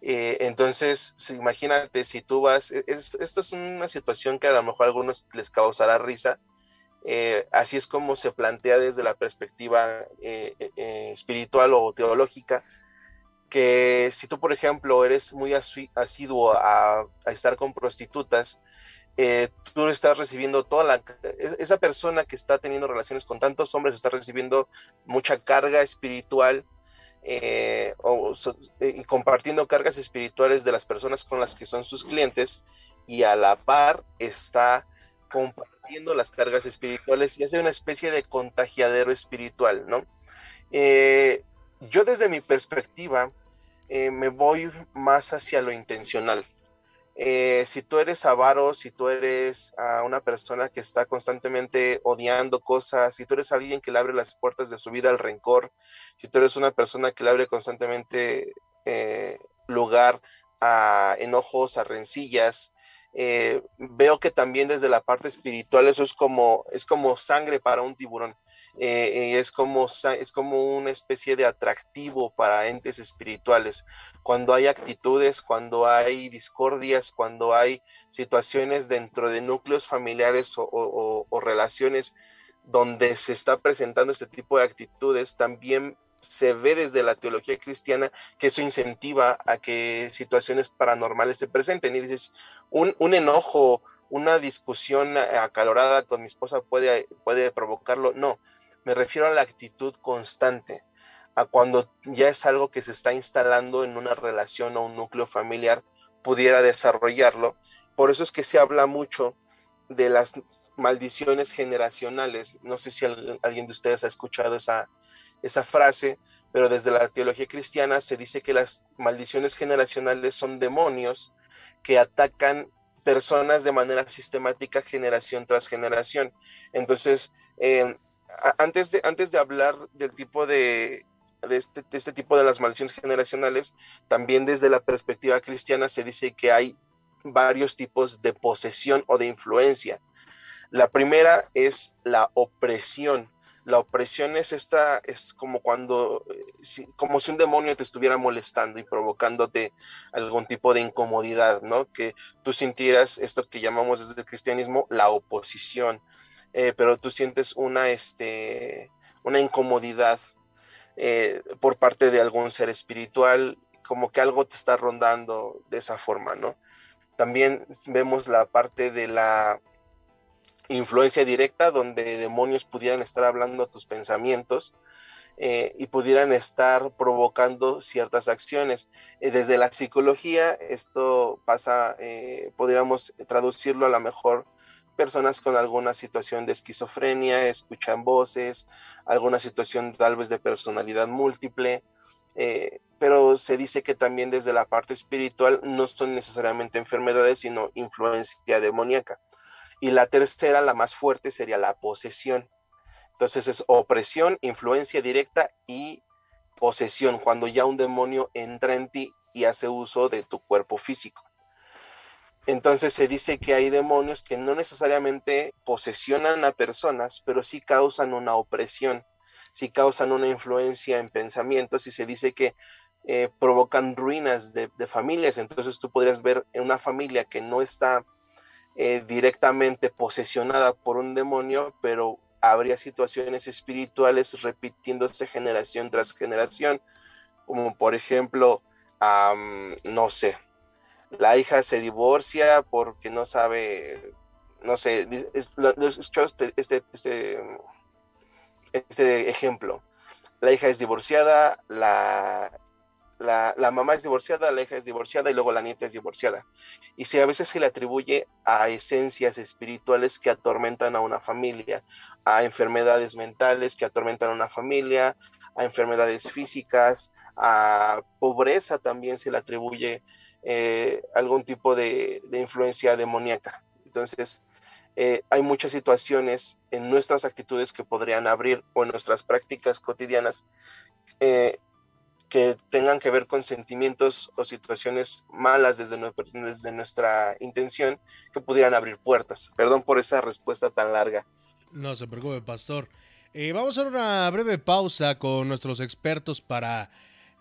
Eh, entonces, imagínate si tú vas, e, esto es una situación que a lo mejor a algunos les causará risa, así es como se plantea desde la perspectiva espiritual o teológica, que si tú, por ejemplo, eres muy asiduo a, estar con prostitutas, eh, tú estás recibiendo toda la... Esa persona que está teniendo relaciones con tantos hombres está recibiendo mucha carga espiritual eh, eh, y compartiendo cargas espirituales de las personas con las que son sus clientes y a la par está compartiendo las cargas espirituales y hace una especie de contagiadero espiritual, ¿no? yo desde mi perspectiva, eh, me voy más hacia lo intencional. Eh, si tú eres avaro, si tú eres ah, una persona que está constantemente odiando cosas, si tú eres alguien que le abre las puertas de su vida al rencor, si tú eres una persona que le abre constantemente eh, lugar a enojos, a rencillas, veo que también desde la parte espiritual eso es como, es como sangre para un tiburón. Eh, es, como, es como una especie de atractivo para entes espirituales. Cuando hay actitudes, cuando hay discordias, cuando hay situaciones dentro de núcleos familiares o, relaciones donde se está presentando este tipo de actitudes, también se ve desde la teología cristiana que eso incentiva a que situaciones paranormales se presenten. Y dices, un, un enojo, una discusión acalorada con mi esposa puede, puede provocarlo. No, me refiero a la actitud constante, a cuando ya es algo que se está instalando en una relación o un núcleo familiar, pudiera desarrollarlo. Por eso es que se habla mucho de las maldiciones generacionales. No sé si alguien de ustedes ha escuchado esa, esa frase, pero desde la teología cristiana se dice que las maldiciones generacionales son demonios que atacan personas de manera sistemática generación tras generación. Entonces, eh, antes de, antes de hablar del tipo de, este, de este, tipo de las maldiciones generacionales, también desde la perspectiva cristiana se dice que hay varios tipos de posesión o de influencia. La primera es la opresión. La opresión es esta, es como cuando, eh, como si un demonio te estuviera molestando y provocándote algún tipo de incomodidad, ¿no? Que tú sintieras esto que llamamos desde el cristianismo la oposición, eh, pero tú sientes una, este, una incomodidad eh, por parte de algún ser espiritual, como que algo te está rondando de esa forma, ¿no? También vemos la parte de la, influencia directa donde demonios pudieran estar hablando a tus pensamientos eh, y pudieran estar provocando ciertas acciones. Desde la psicología, esto pasa, podríamos traducirlo a lo mejor personas con alguna situación de esquizofrenia, escuchan voces, alguna situación tal vez de personalidad múltiple, pero se dice que también desde la parte espiritual no son necesariamente enfermedades, sino influencia demoníaca. Y la tercera, la más fuerte, sería la posesión. Entonces es opresión, influencia directa y posesión, cuando ya un demonio entra en ti y hace uso de tu cuerpo físico. Entonces se dice que hay demonios que no necesariamente posesionan a personas, pero sí causan una opresión, sí causan una influencia en pensamientos y se dice que eh, provocan ruinas de, familias. Entonces tú podrías ver en una familia que no está eh, directamente posesionada por un demonio, pero habría situaciones espirituales repitiéndose generación tras generación, como por ejemplo, no sé, la hija se divorcia porque no sabe, no sé, este, este, este, este ejemplo. La hija es divorciada, la, la, mamá es divorciada, la hija es divorciada y luego la nieta es divorciada. Y si a veces se le atribuye a esencias espirituales que atormentan a una familia, a enfermedades mentales que atormentan a una familia, a enfermedades físicas, a pobreza también se le atribuye eh, algún tipo de, influencia demoníaca. Entonces, eh, hay muchas situaciones en nuestras actitudes que podrían abrir o en nuestras prácticas cotidianas eh, que tengan que ver con sentimientos o situaciones malas desde, desde nuestra intención que pudieran abrir puertas. Perdón por esa respuesta tan larga. No se preocupe, pastor. Eh, vamos a hacer una breve pausa con nuestros expertos para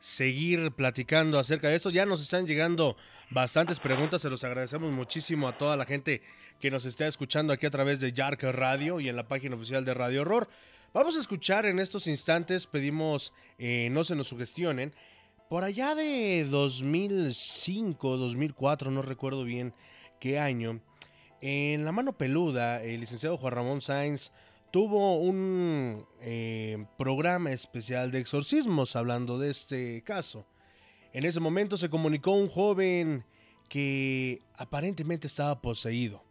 seguir platicando acerca de esto. Ya nos están llegando bastantes preguntas, se los agradecemos muchísimo a toda la gente que nos está escuchando aquí a través de Yark Radio y en la página oficial de Radio Horror. Vamos a escuchar en estos instantes, pedimos eh, no se nos sugestionen, por allá de 2005, 2004, no recuerdo bien qué año, en La Mano Peluda, el licenciado Juan Ramón Sainz tuvo un eh, programa especial de exorcismos hablando de este caso. En ese momento se comunicó un joven que aparentemente estaba poseído.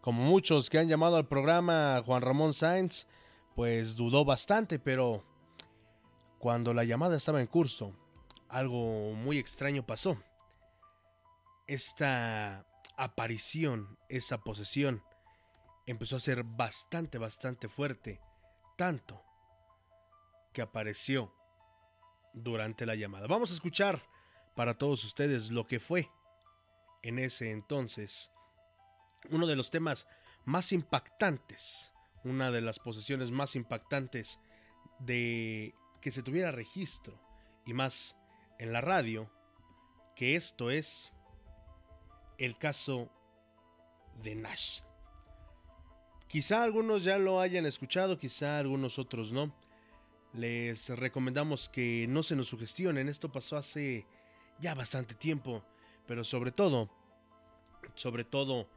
Como muchos que han llamado al programa Juan Ramón Sainz, pues dudó bastante, pero cuando la llamada estaba en curso, algo muy extraño pasó. Esta aparición, esa posesión, empezó a ser bastante, bastante fuerte, tanto que apareció durante la llamada. Vamos a escuchar para todos ustedes lo que fue en ese entonces uno de los temas más impactantes una de las posesiones más impactantes de que se tuviera registro y más en la radio, que esto es el caso de Nash. Quizá algunos ya lo hayan escuchado, quizá algunos otros no. Les recomendamos que no se nos sugestionen, esto pasó hace ya bastante tiempo, pero sobre todo, sobre todo,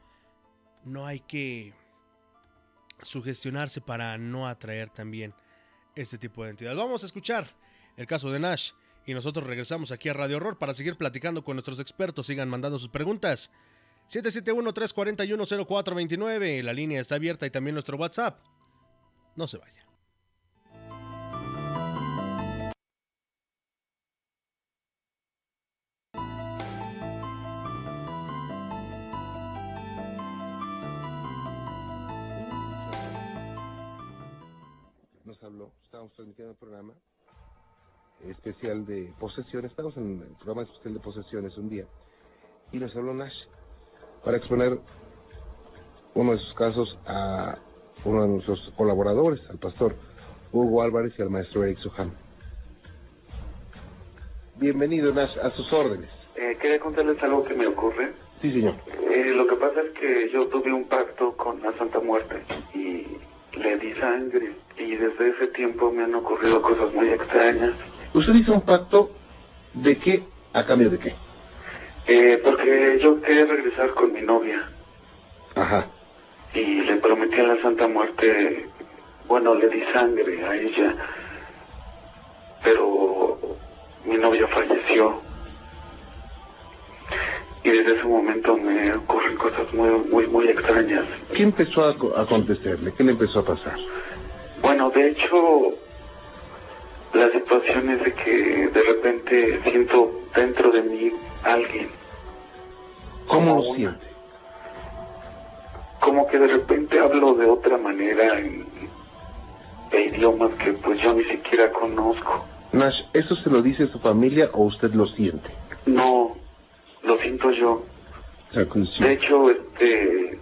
no hay que sugestionarse para no atraer también este tipo de entidades. Vamos a escuchar el caso de Nash y nosotros regresamos aquí a Radio Horror para seguir platicando con nuestros expertos. Sigan mandando sus preguntas. 771-341-0429. La línea está abierta y también nuestro WhatsApp. No se vaya. estamos transmitiendo el programa especial de posesión, estamos en el programa especial de posesiones un día, y nos habló Nash para exponer uno de sus casos a uno de nuestros colaboradores, al pastor Hugo Álvarez y al maestro Eric Suhan. Bienvenido Nash, a sus órdenes. Eh, quería contarles algo que me ocurre. Sí, señor. Eh, lo que pasa es que yo tuve un pacto con la Santa Muerte y le di sangre y desde ese tiempo me han ocurrido cosas muy extrañas. ¿Usted hizo un pacto de qué a cambio de qué? Eh, porque yo quería regresar con mi novia. Ajá. Y le prometí a la Santa Muerte, bueno, le di sangre a ella, pero mi novia falleció. Y desde ese momento me ocurren cosas muy, muy, muy extrañas. ¿Qué empezó a, co- a acontecerle? ¿Qué le empezó a pasar? Bueno, de hecho, la situación es de que de repente siento dentro de mí alguien. ¿Cómo lo siente? Como que de repente hablo de otra manera en, de idiomas que pues yo ni siquiera conozco. Nash, ¿eso se lo dice su familia o usted lo siente? No, lo siento yo. De hecho, este,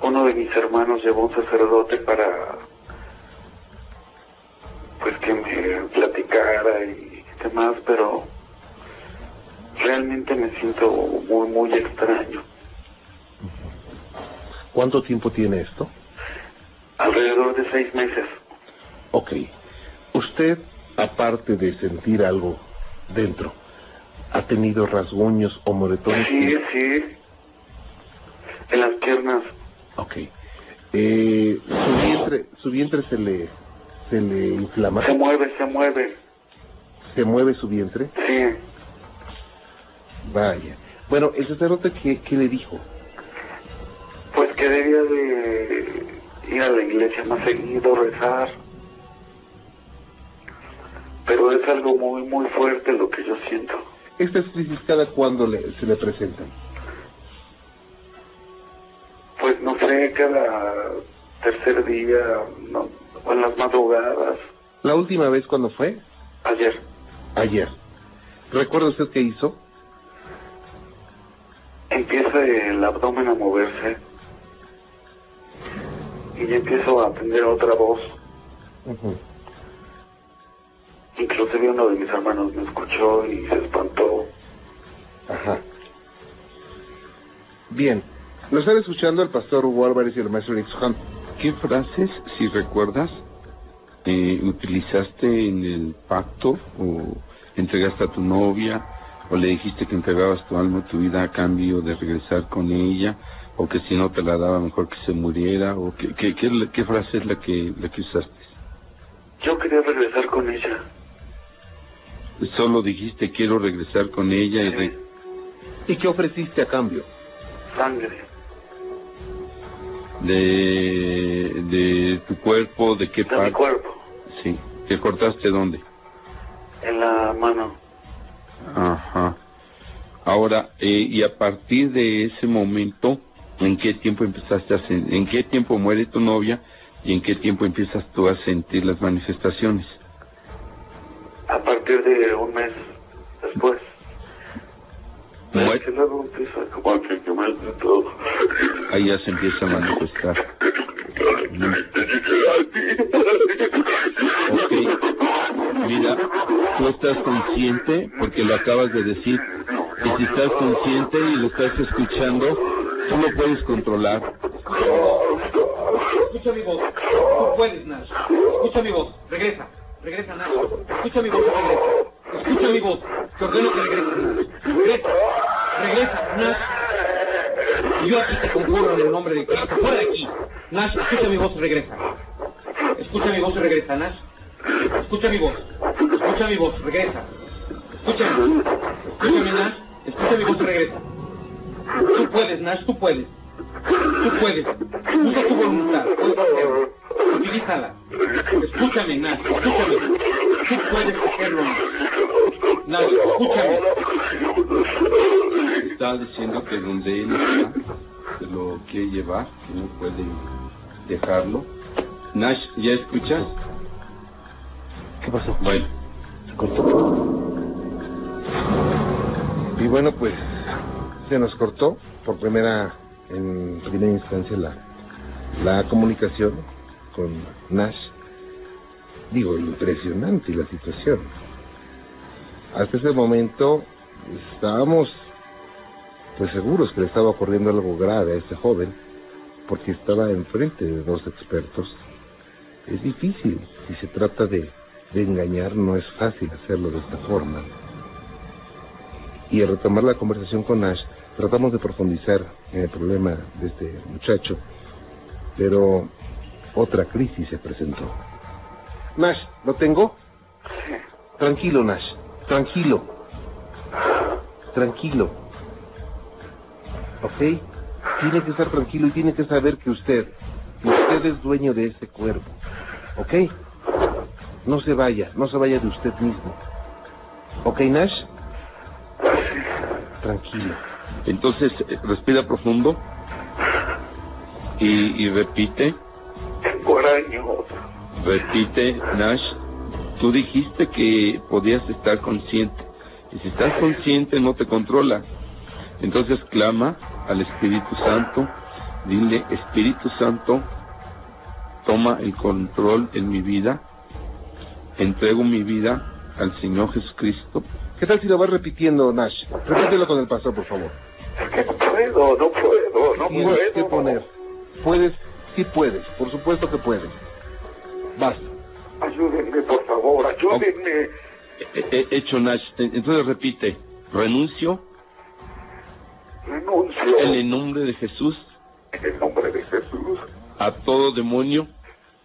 uno de mis hermanos llevó un sacerdote para, pues que me platicara y demás, pero realmente me siento muy, muy extraño. ¿Cuánto tiempo tiene esto? Alrededor de seis meses. Ok. Usted, aparte de sentir algo dentro, ¿ha tenido rasguños o moretones? Sí, sí. En las piernas. Ok. Eh, su vientre, su vientre se le, se le inflama. Se mueve, se mueve. ¿Se mueve su vientre? Sí. Vaya. Bueno, el sacerdote, ¿qué, qué le dijo? Pues que debía de ir a la iglesia más seguido, rezar. Pero es algo muy, muy fuerte lo que yo siento. ¿Estas crisis cada cuándo le, se le presentan? Pues no sé, cada tercer día, no, o en las madrugadas, ¿La última vez cuándo fue? ayer. Ayer. ¿Recuerda usted qué hizo? Empieza el abdomen a moverse. Y ya empiezo a tener otra voz. Ujú. Inclusive uno de mis hermanos me escuchó y se espantó. Ajá. Bien. Lo están escuchando el pastor Hugo Álvarez y el maestro Eric Hunt. ¿Qué frases, si recuerdas, eh, utilizaste en el pacto o entregaste a tu novia o le dijiste que entregabas tu alma, tu vida a cambio de regresar con ella o que si no te la daba mejor que se muriera o qué, qué, qué, qué frase es la que, la que usaste? Yo quería regresar con ella. Solo dijiste quiero regresar con ella y re- ¿Y qué ofreciste a cambio? Sangre. de, de tu cuerpo, de qué De mi parte. cuerpo. Sí. ¿Te cortaste dónde? En la mano. Ajá. Ahora, eh, y a partir de ese momento, ¿en qué tiempo empezaste a sen- en qué tiempo muere tu novia y en qué tiempo empiezas tú a sentir las manifestaciones? A partir de un mes después. Muere, Que luego empieza como a que todo. ahí ya se empieza a manifestar. Mm. Ok. Mira, tú estás consciente, porque lo acabas de decir, y si estás consciente y lo estás escuchando, tú lo puedes controlar. Escucha mi voz. Tú puedes, Nash. Escucha mi voz. Regresa. Regresa, Nash. Escucha mi voz regresa. Escucha mi voz. Te ordeno que regreses. Regresa. Regresa, Nash. Y yo aquí te conjuro en el nombre de Cristo. Fuera de aquí. Nash, escucha mi voz y regresa. Escucha mi voz y regresa, Nash. Escucha mi voz. Escucha mi voz. Regresa. Escúchame. Escúchame, Nash. Escucha mi voz y regresa. Tú puedes, Nash. Tú puedes. Tú puedes. Usa tu voluntad. Utilízala. Escúchame, Nash. Escúchame. Tú puedes hacerlo, Nash. Escúchame. Está diciendo que donde él está, se lo quiere llevar, que no puede dejarlo. Nash, ¿ya escuchas? ¿Qué pasó? Bueno, Se cortó. Y bueno, pues se nos cortó por primera, en primera instancia la, la comunicación con Nash. Digo, impresionante la situación. Hasta ese momento estábamos pues seguros que le estaba ocurriendo algo grave a este joven, porque estaba enfrente de dos expertos. Es difícil, si se trata de, de engañar, no es fácil hacerlo de esta forma. Y al retomar la conversación con Ash, tratamos de profundizar en el problema de este muchacho. Pero otra crisis se presentó. Nash, ¿lo tengo? Tranquilo, Nash. Tranquilo. Tranquilo. ¿Ok? Tiene que estar tranquilo y tiene que saber que usted, que usted es dueño de este cuerpo. ¿Ok? No se vaya, no se vaya de usted mismo. ¿Ok, Nash? Tranquilo. Entonces, eh, respira profundo y, y repite. Repite, Nash. Tú dijiste que podías estar consciente. Y si estás consciente, no te controla. Entonces clama al Espíritu Santo. Dile, Espíritu Santo, toma el control en mi vida. Entrego mi vida al Señor Jesucristo. ¿Qué tal si lo vas repitiendo, Nash? Repítelo con el pastor, por favor. No puedo, no puedo, no Tienes que puedo. poner. Puedes, sí puedes, por supuesto que puedes. Basta. Ayúdenme, por favor, ayúdenme. He- he hecho Nash. Entonces repite, renuncio Renuncio en el nombre de Jesús en el nombre de Jesús a todo demonio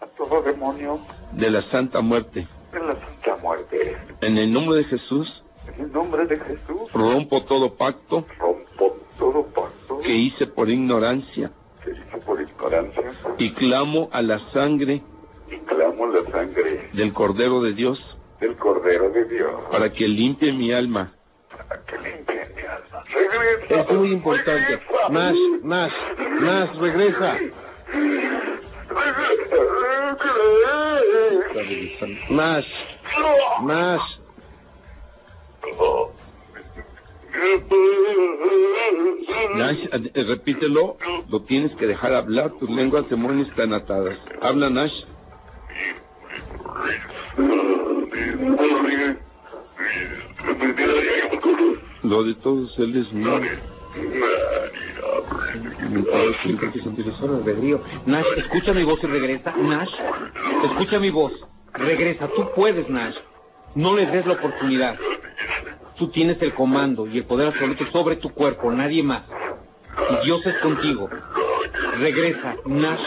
a todo demonio de la santa muerte. de la santa muerte. En el nombre de Jesús En el nombre de Jesús rompo todo pacto rompo todo pacto que hice por ignorancia que hice por ignorancia y clamo a la sangre y clamo la sangre del Cordero de Dios del Cordero de Dios para que limpie mi alma. para que limpie mi alma. Regresa. Es muy importante. Nash, Nash, Nash, regresa. Nash, Nash. Nash, eh, repítelo, lo tienes que dejar hablar, tus lenguas demonios están atadas. Habla Nash. Lo de todos él es mío. Nash, escucha mi voz y regresa. Nash, escucha mi voz. Regresa. Tú puedes, Nash. No le des la oportunidad. Tú tienes el comando y el poder absoluto sobre tu cuerpo, nadie más. Y Dios es contigo. Regresa, Nash.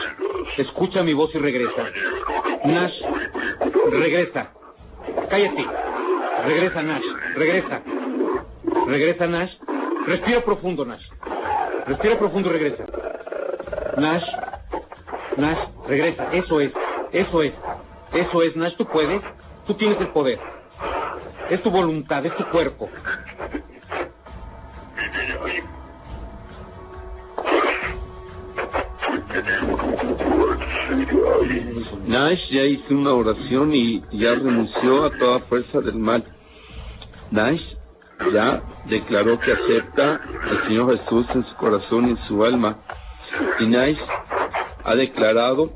Escucha mi voz y regresa. Nash, regresa. Cállate. Regresa, Nash. Regresa. Regresa, Nash. Respira profundo, Nash. Respira profundo y regresa. Nash. Nash, regresa. Eso es. Eso es. Eso es, Nash. Tú puedes. Tú tienes el poder. Es tu voluntad, es tu cuerpo. Nash ya hizo una oración y ya renunció a toda fuerza del mal. Nash ya declaró que acepta al Señor Jesús en su corazón y en su alma. Y Nash ha declarado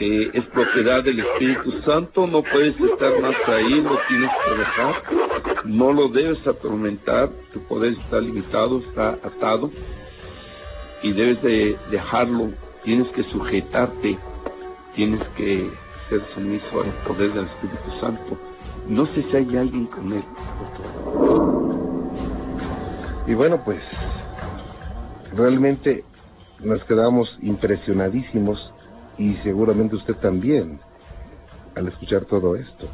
es propiedad del Espíritu Santo, no puedes estar más ahí, lo tienes que dejar, no lo debes atormentar, tu poder está limitado, está atado y debes de dejarlo, tienes que sujetarte, tienes que ser sumiso al poder del Espíritu Santo. No sé si hay alguien con él. Y bueno, pues realmente nos quedamos impresionadísimos y seguramente usted también al escuchar todo esto.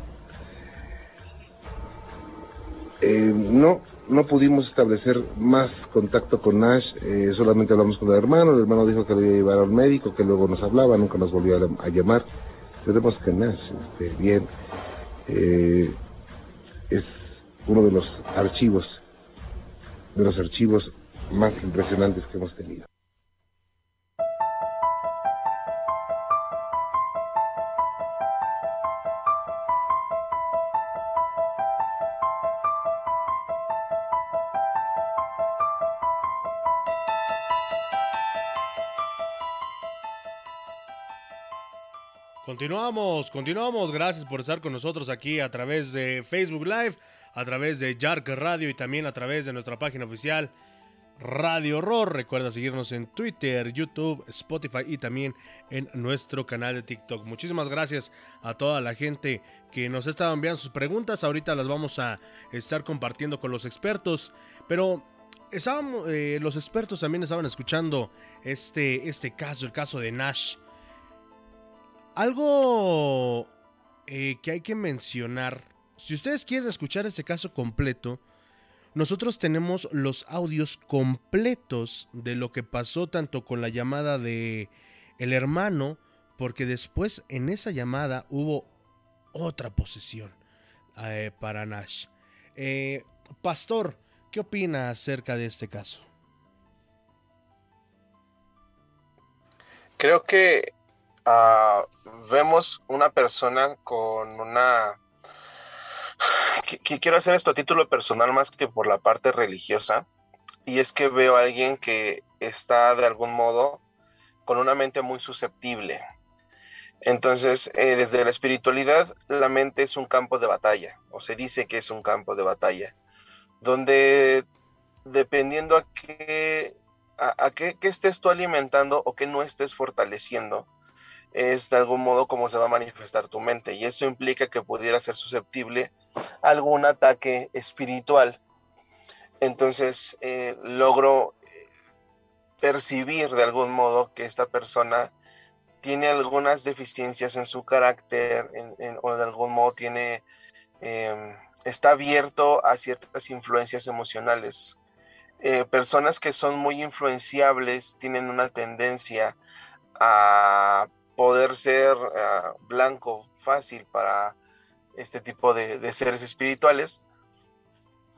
Eh, no, no pudimos establecer más contacto con Nash, eh, solamente hablamos con el hermano, el hermano dijo que lo iba a llevar al médico, que luego nos hablaba, nunca nos volvió a, llamar. Esperemos que Nash esté bien. Eh, es uno de los archivos, de los archivos más impresionantes que hemos tenido. Continuamos, continuamos. Gracias por estar con nosotros aquí a través de Facebook Live, a través de Yark Radio y también a través de nuestra página oficial Radio Horror. Recuerda seguirnos en Twitter, YouTube, Spotify y también en nuestro canal de TikTok. Muchísimas gracias a toda la gente que nos ha estado enviando sus preguntas. Ahorita las vamos a estar compartiendo con los expertos. Pero eh, los expertos también estaban escuchando este, este caso, el caso de Nash. Algo eh, que hay que mencionar, si ustedes quieren escuchar este caso completo, nosotros tenemos los audios completos de lo que pasó tanto con la llamada de el hermano, porque después en esa llamada hubo otra posesión eh, para Nash. Eh, Pastor, ¿qué opina acerca de este caso? Creo que vemos una persona con una quiero hacer esto a título personal más que por la parte religiosa, y es que veo a alguien que está de algún modo con una mente muy susceptible. Entonces, eh, desde la espiritualidad, la mente es un campo de batalla, o se dice que es un campo de batalla, donde dependiendo a qué, a, qué, qué estés tú alimentando o qué no estés fortaleciendo, es de algún modo como se va a manifestar tu mente y eso implica que pudiera ser susceptible a algún ataque espiritual. Entonces eh, logro eh, percibir de algún modo que esta persona tiene algunas deficiencias en su carácter o de algún modo tiene em, está abierto a ciertas influencias emocionales. Eh, personas que son muy influenciables tienen una tendencia a poder ser ah, blanco fácil para este tipo de, seres espirituales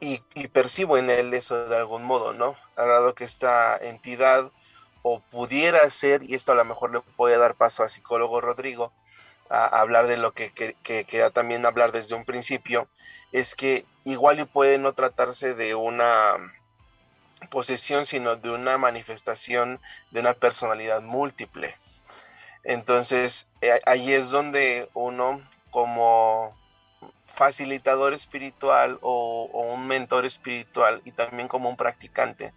y, percibo en él eso de algún modo, ¿no? Al que esta entidad o pudiera ser, y esto a lo mejor le puede dar paso al psicólogo Rodrigo, a, hablar de lo que, que, también hablar desde un principio, es que igual y puede no tratarse de una posesión, sino de una manifestación de una personalidad múltiple. Entonces, eh, ahí es donde uno como facilitador espiritual o, un mentor espiritual y también como un practicante,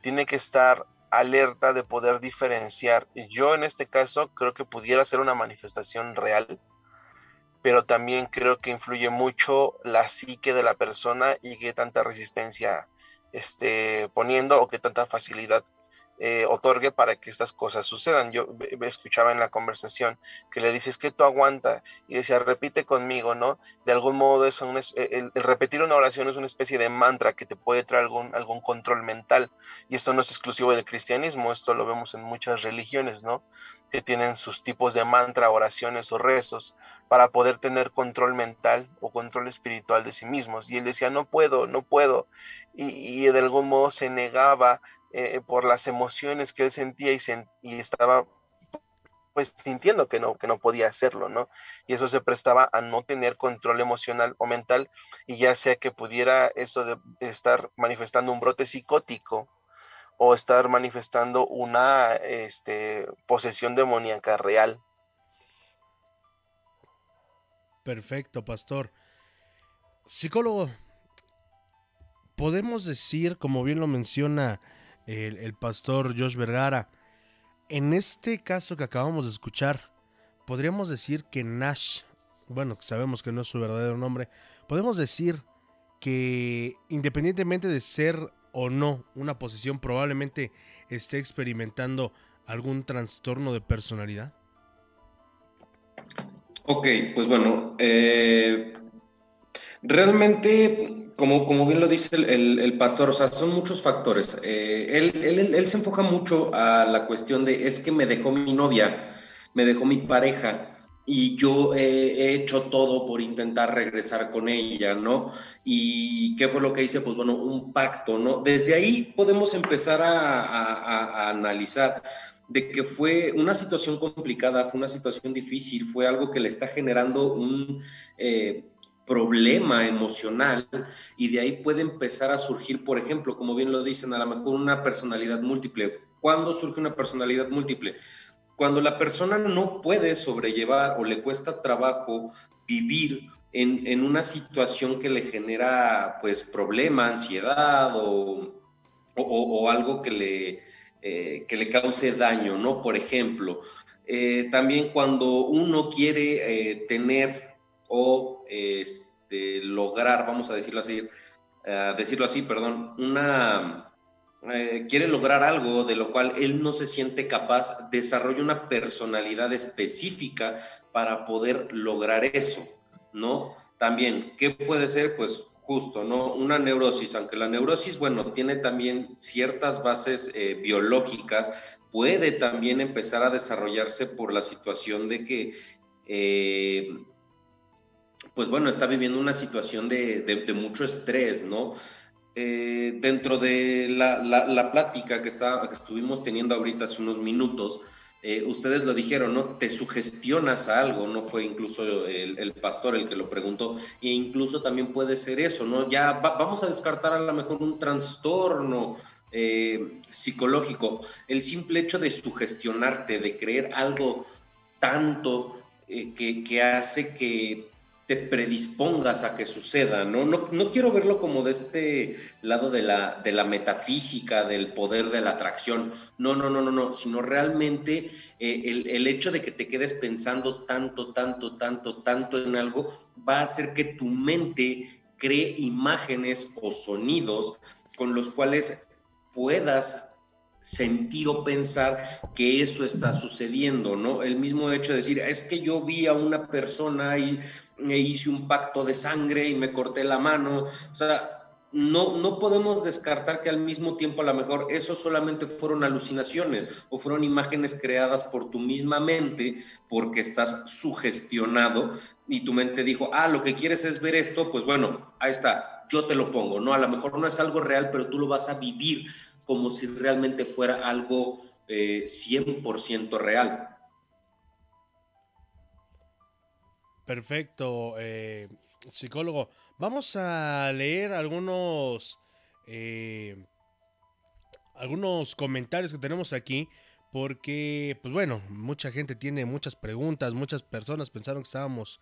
tiene que estar alerta de poder diferenciar. Yo en este caso creo que pudiera ser una manifestación real, pero también creo que influye mucho la psique de la persona y qué tanta resistencia esté poniendo o qué tanta facilidad eh, otorgue para que estas cosas sucedan. Yo escuchaba en la conversación que le dices que tú aguanta y decía, repite conmigo, ¿no? De algún modo eso, eh, el, repetir una oración es una especie de mantra que te puede traer algún, algún control mental. Y esto no es exclusivo del cristianismo, esto lo vemos en muchas religiones, ¿no? Que tienen sus tipos de mantra, oraciones o rezos para poder tener control mental o control espiritual de sí mismos. Y él decía, no puedo, no puedo. Y, y de algún modo se negaba eh, por las emociones que él sentía y, y estaba pues sintiendo que no, que no podía hacerlo, ¿no? Y eso se prestaba a no tener control emocional o mental y ya sea que pudiera eso de estar manifestando un brote psicótico o estar manifestando una este, posesión demoníaca real. Perfecto, pastor. Psicólogo, podemos decir, como bien lo menciona el, pastor Josh Vergara. En este caso que acabamos de escuchar, podríamos decir que Nash, bueno, sabemos que no es su verdadero nombre, podemos decir que independientemente de ser o no una posición, probablemente esté experimentando algún trastorno de personalidad. Ok, pues bueno, eh, realmente como, como bien lo dice el, pastor, o sea, son muchos factores. Eh, él, él, se enfoca mucho a la cuestión de, es que me dejó mi novia, me dejó mi pareja y yo he hecho todo por intentar regresar con ella, ¿no? ¿Y qué fue lo que hice? Pues bueno, un pacto, ¿no? Desde ahí podemos empezar a, a, analizar de que fue una situación complicada, fue una situación difícil, fue algo que le está generando un... Eh, problema emocional y de ahí puede empezar a surgir, por ejemplo, como bien lo dicen, a lo mejor una personalidad múltiple. ¿Cuándo surge una personalidad múltiple? Cuando la persona no puede sobrellevar o le cuesta trabajo vivir en, una situación que le genera pues problema, ansiedad o, o, algo que le, eh, que le cause daño, ¿no? Por ejemplo, eh, también cuando uno quiere eh, tener o este, lograr, vamos a decirlo así, decirlo así, perdón, una, eh, quiere lograr algo de lo cual él no se siente capaz, desarrolla una personalidad específica para poder lograr eso, ¿no? También, ¿qué puede ser? Pues justo, ¿no? Una neurosis, aunque la neurosis, bueno, tiene también ciertas bases eh, biológicas, puede también empezar a desarrollarse por la situación de que, eh, pues bueno, está viviendo una situación de, mucho estrés, ¿no? Eh, dentro de la, plática que, está, que estuvimos teniendo ahorita hace unos minutos, eh, ustedes lo dijeron, ¿no? Te sugestionas algo, no fue incluso el, pastor el que lo preguntó, e incluso también puede ser eso, ¿no? Ya vamos a descartar a lo mejor un trastorno eh, psicológico, el simple hecho de sugestionarte, de creer algo tanto que hace que te predispongas a que suceda, ¿no? ¿no? quiero verlo como de este lado de la, de la metafísica, del poder de la atracción, no, no, no, no, no, sino realmente eh, el, el, hecho de que te quedes pensando tanto, tanto, tanto, tanto en algo va a hacer que tu mente cree imágenes o sonidos con los cuales puedas sentir o pensar que eso está sucediendo, ¿no? El mismo hecho de decir, es que yo vi a una persona y me hice un pacto de sangre y me corté la mano, o sea, no, no podemos descartar que al mismo tiempo a lo mejor eso solamente fueron alucinaciones o fueron imágenes creadas por tu misma mente porque estás sugestionado y tu mente dijo, ah, lo que quieres es ver esto, pues bueno, ahí está, yo te lo pongo, ¿no? A lo mejor no es algo real, pero tú lo vas a vivir como si realmente fuera algo 100% eh, real. Perfecto, eh, psicólogo. Vamos a leer algunos, eh, algunos comentarios que tenemos aquí. Porque, pues bueno, mucha gente tiene muchas preguntas, muchas personas pensaron que estábamos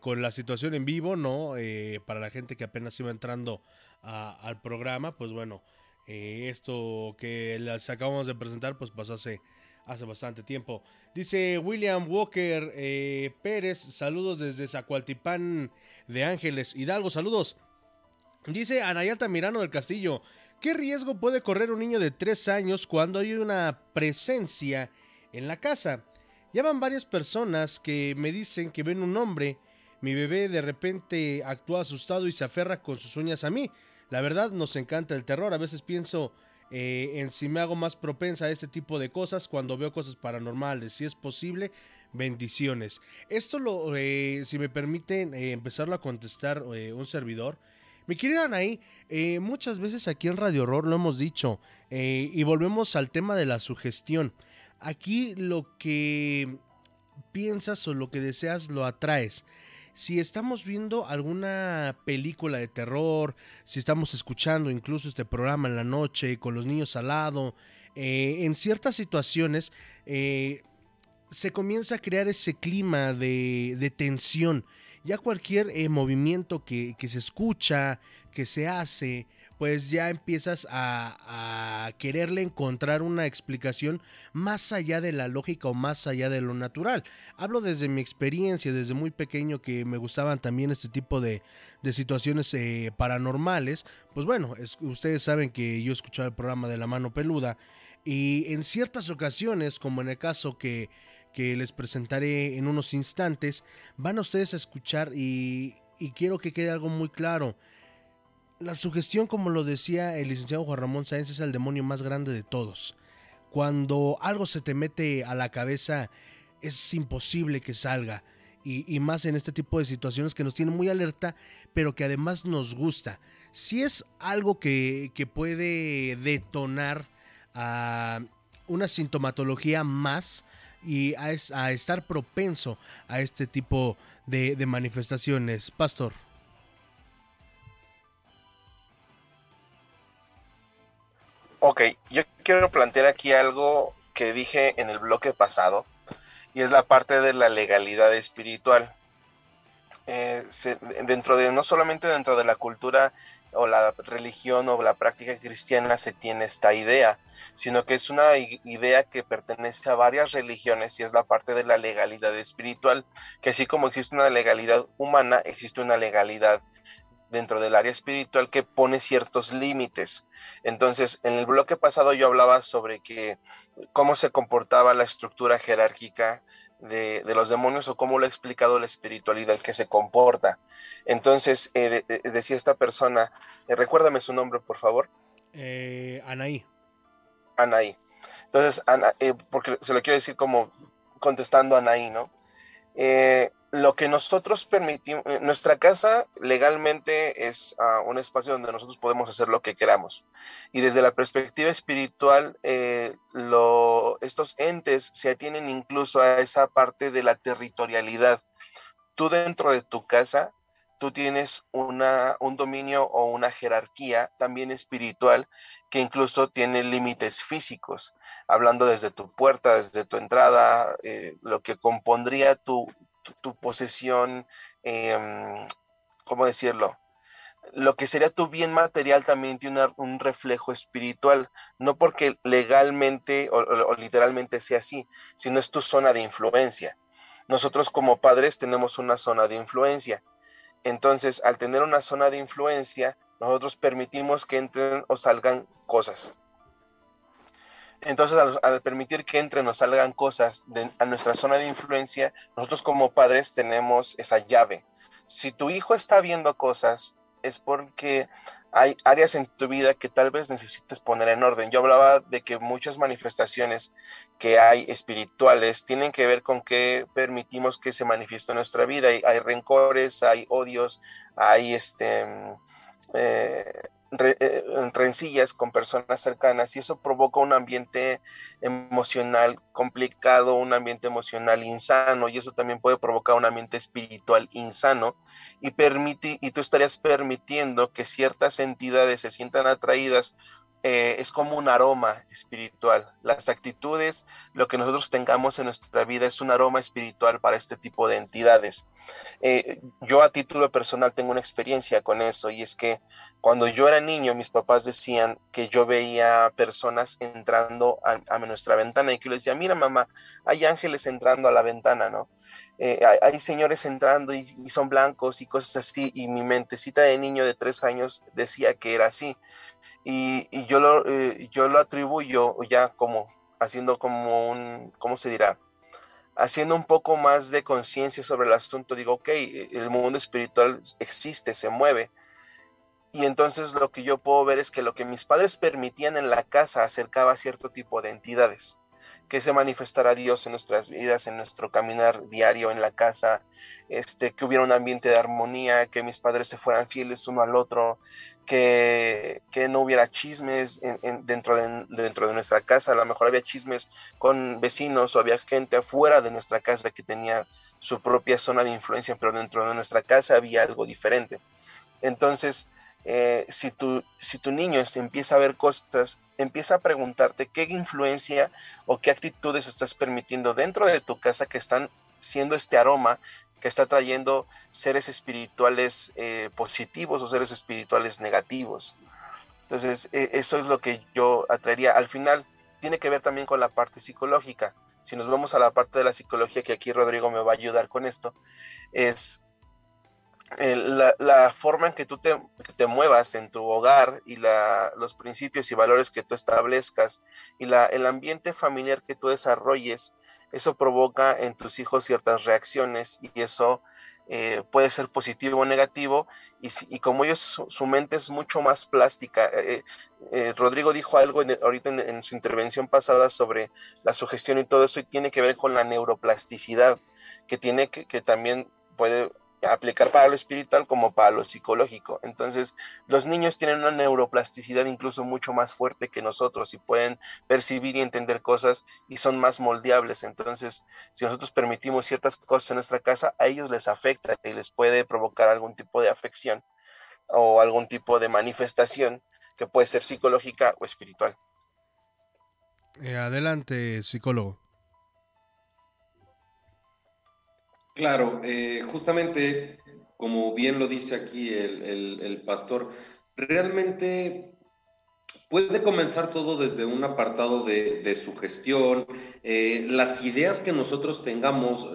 con la situación en vivo, ¿no? para la gente que apenas iba entrando al programa, pues bueno, eh, esto que les acabamos de presentar pues pasó hace, hace bastante tiempo. Dice William Walker eh, Pérez, saludos desde Zacualtipán de Ángeles Hidalgo, saludos. Dice Anayata Mirano del Castillo, ¿qué riesgo puede correr un niño de 3 años cuando hay una presencia en la casa? Ya van varias personas que me dicen que ven un hombre, mi bebé de repente actúa asustado y se aferra con sus uñas a mí. La verdad nos encanta el terror. A veces pienso eh, en si me hago más propensa a este tipo de cosas cuando veo cosas paranormales. Si es posible, bendiciones. Esto lo, eh, si me permiten eh, empezarlo a contestar un servidor. Mi querida Anaí, muchas veces aquí en Radio Horror lo hemos dicho y volvemos al tema de la sugestión. Aquí lo que piensas o lo que deseas lo atraes si estamos viendo alguna película de terror, si estamos escuchando incluso este programa en la noche con los niños al lado, eh, en ciertas situaciones eh, se comienza a crear ese clima de, tensión. Ya cualquier eh, movimiento que se escucha, que se hace, pues ya empiezas a, quererle encontrar una explicación más allá de la lógica o más allá de lo natural. Hablo desde mi experiencia, desde muy pequeño que me gustaban también este tipo de, situaciones eh, paranormales. Pues bueno, ustedes saben que yo escuchaba el programa de la mano peluda y en ciertas ocasiones, como en el caso que, que les presentaré en unos instantes, van a ustedes a escuchar y, y quiero que quede algo muy claro la sugestión, como lo decía el licenciado Juan Ramón Sáenz, es el demonio más grande de todos. Cuando algo se te mete a la cabeza, es imposible que salga. Y, más en este tipo de situaciones que nos tienen muy alerta, pero que además nos gusta. Si es algo que, puede detonar a una sintomatología más y a, estar propenso a este tipo de manifestaciones. Pastor. Ok, yo quiero plantear aquí algo que dije en el bloque pasado y es la parte de la legalidad espiritual. Eh, dentro de, no solamente dentro de la cultura o la religión o la práctica cristiana se tiene esta idea, sino que es una idea que pertenece a varias religiones y es la parte de la legalidad espiritual, que así como existe una legalidad humana, existe una legalidad dentro del área espiritual que pone ciertos límites. Entonces, en el bloque pasado yo hablaba sobre que cómo se comportaba la estructura jerárquica de, los demonios o cómo lo ha explicado la espiritualidad que se comporta. Entonces, eh, eh, decía esta persona, eh, recuérdame su nombre, por favor. Anaí. Anaí. Entonces, Ana, porque se lo quiero decir como contestando a Anaí, ¿no? Lo que nosotros permitimos, nuestra casa legalmente es ah, un espacio donde nosotros podemos hacer lo que queramos. Y desde la perspectiva espiritual, eh, estos entes se atienen incluso a esa parte de la territorialidad. Tú dentro de tu casa, tú tienes una, un dominio o una jerarquía también espiritual que incluso tiene límites físicos, hablando desde tu puerta, desde tu entrada, eh, lo que compondría tu, tu, posesión, em, ¿cómo decirlo? Lo que sería tu bien material también tiene un reflejo espiritual, no porque legalmente o, literalmente sea así, sino es tu zona de influencia. Nosotros como padres tenemos una zona de influencia. Entonces, al tener una zona de influencia, nosotros permitimos que entren o salgan cosas. Entonces, al, permitir que entren o salgan cosas a nuestra zona de influencia, nosotros como padres tenemos esa llave. Si tu hijo está viendo cosas, es porque hay áreas en tu vida que tal vez necesites poner en orden. Yo hablaba de que muchas manifestaciones que hay espirituales tienen que ver con que permitimos que se manifieste en nuestra vida. Hay, rencores, hay odios, hay este... Eh, eh, rencillas con personas cercanas y eso provoca un ambiente emocional complicado, un ambiente emocional insano y eso también puede provocar un ambiente espiritual insano y permite y tú estarías permitiendo que ciertas entidades se sientan atraídas eh, es como un aroma espiritual. Las actitudes, lo que nosotros tengamos en nuestra vida es un aroma espiritual para este tipo de entidades. Eh, yo a título personal tengo una experiencia con eso y es que cuando yo era niño mis papás decían que yo veía personas entrando a, nuestra ventana y que yo les decía, mira mamá, hay ángeles entrando a la ventana, ¿no? Eh, hay, señores entrando y son blancos y cosas así y mi mentecita de niño de tres años decía que era así y, yo, lo, eh, yo lo atribuyo ya como haciendo como un, ¿cómo se dirá? Haciendo un poco más de conciencia sobre el asunto, digo, ok, el mundo espiritual existe, se mueve. Y entonces lo que yo puedo ver es que lo que mis padres permitían en la casa acercaba a cierto tipo de entidades que se manifestara Dios en nuestras vidas, en nuestro caminar diario en la casa, este, que hubiera un ambiente de armonía, que mis padres se fueran fieles uno al otro, que, no hubiera chismes dentro, de, dentro de nuestra casa, a lo mejor había chismes con vecinos o había gente afuera de nuestra casa que tenía su propia zona de influencia, pero dentro de nuestra casa había algo diferente. Entonces, eh, si, tu, si tu niño empieza a ver cosas, empieza a preguntarte qué influencia o qué actitudes estás permitiendo dentro de tu casa que están siendo este aroma que está trayendo seres espirituales eh, positivos o seres espirituales negativos. Entonces, e, eso es lo que yo atraería. Al final, tiene que ver también con la parte psicológica. Si nos vamos a la parte de la psicología, que aquí Rodrigo me va a ayudar con esto, es la, forma en que tú te, te, muevas en tu hogar y la, los principios y valores que tú establezcas y la, el ambiente familiar que tú desarrolles, eso provoca en tus hijos ciertas reacciones y eso eh, puede ser positivo o negativo y, y como ellos su, mente es mucho más plástica. Eh, eh, Rodrigo dijo algo ahorita en, su intervención pasada sobre la sugestión y todo eso y tiene que ver con la neuroplasticidad que tiene que, que también puede aplicar para lo espiritual como para lo psicológico. Entonces, los niños tienen una neuroplasticidad incluso mucho más fuerte que nosotros y pueden percibir y entender cosas y son más moldeables. Entonces, si nosotros permitimos ciertas cosas en nuestra casa, a ellos les afecta y les puede provocar algún tipo de afección o algún tipo de manifestación que puede ser psicológica o espiritual. Eh, adelante, psicólogo. Claro, eh, justamente como bien lo dice aquí el, pastor, realmente puede comenzar todo desde un apartado de, su gestión, eh, las ideas que nosotros tengamos.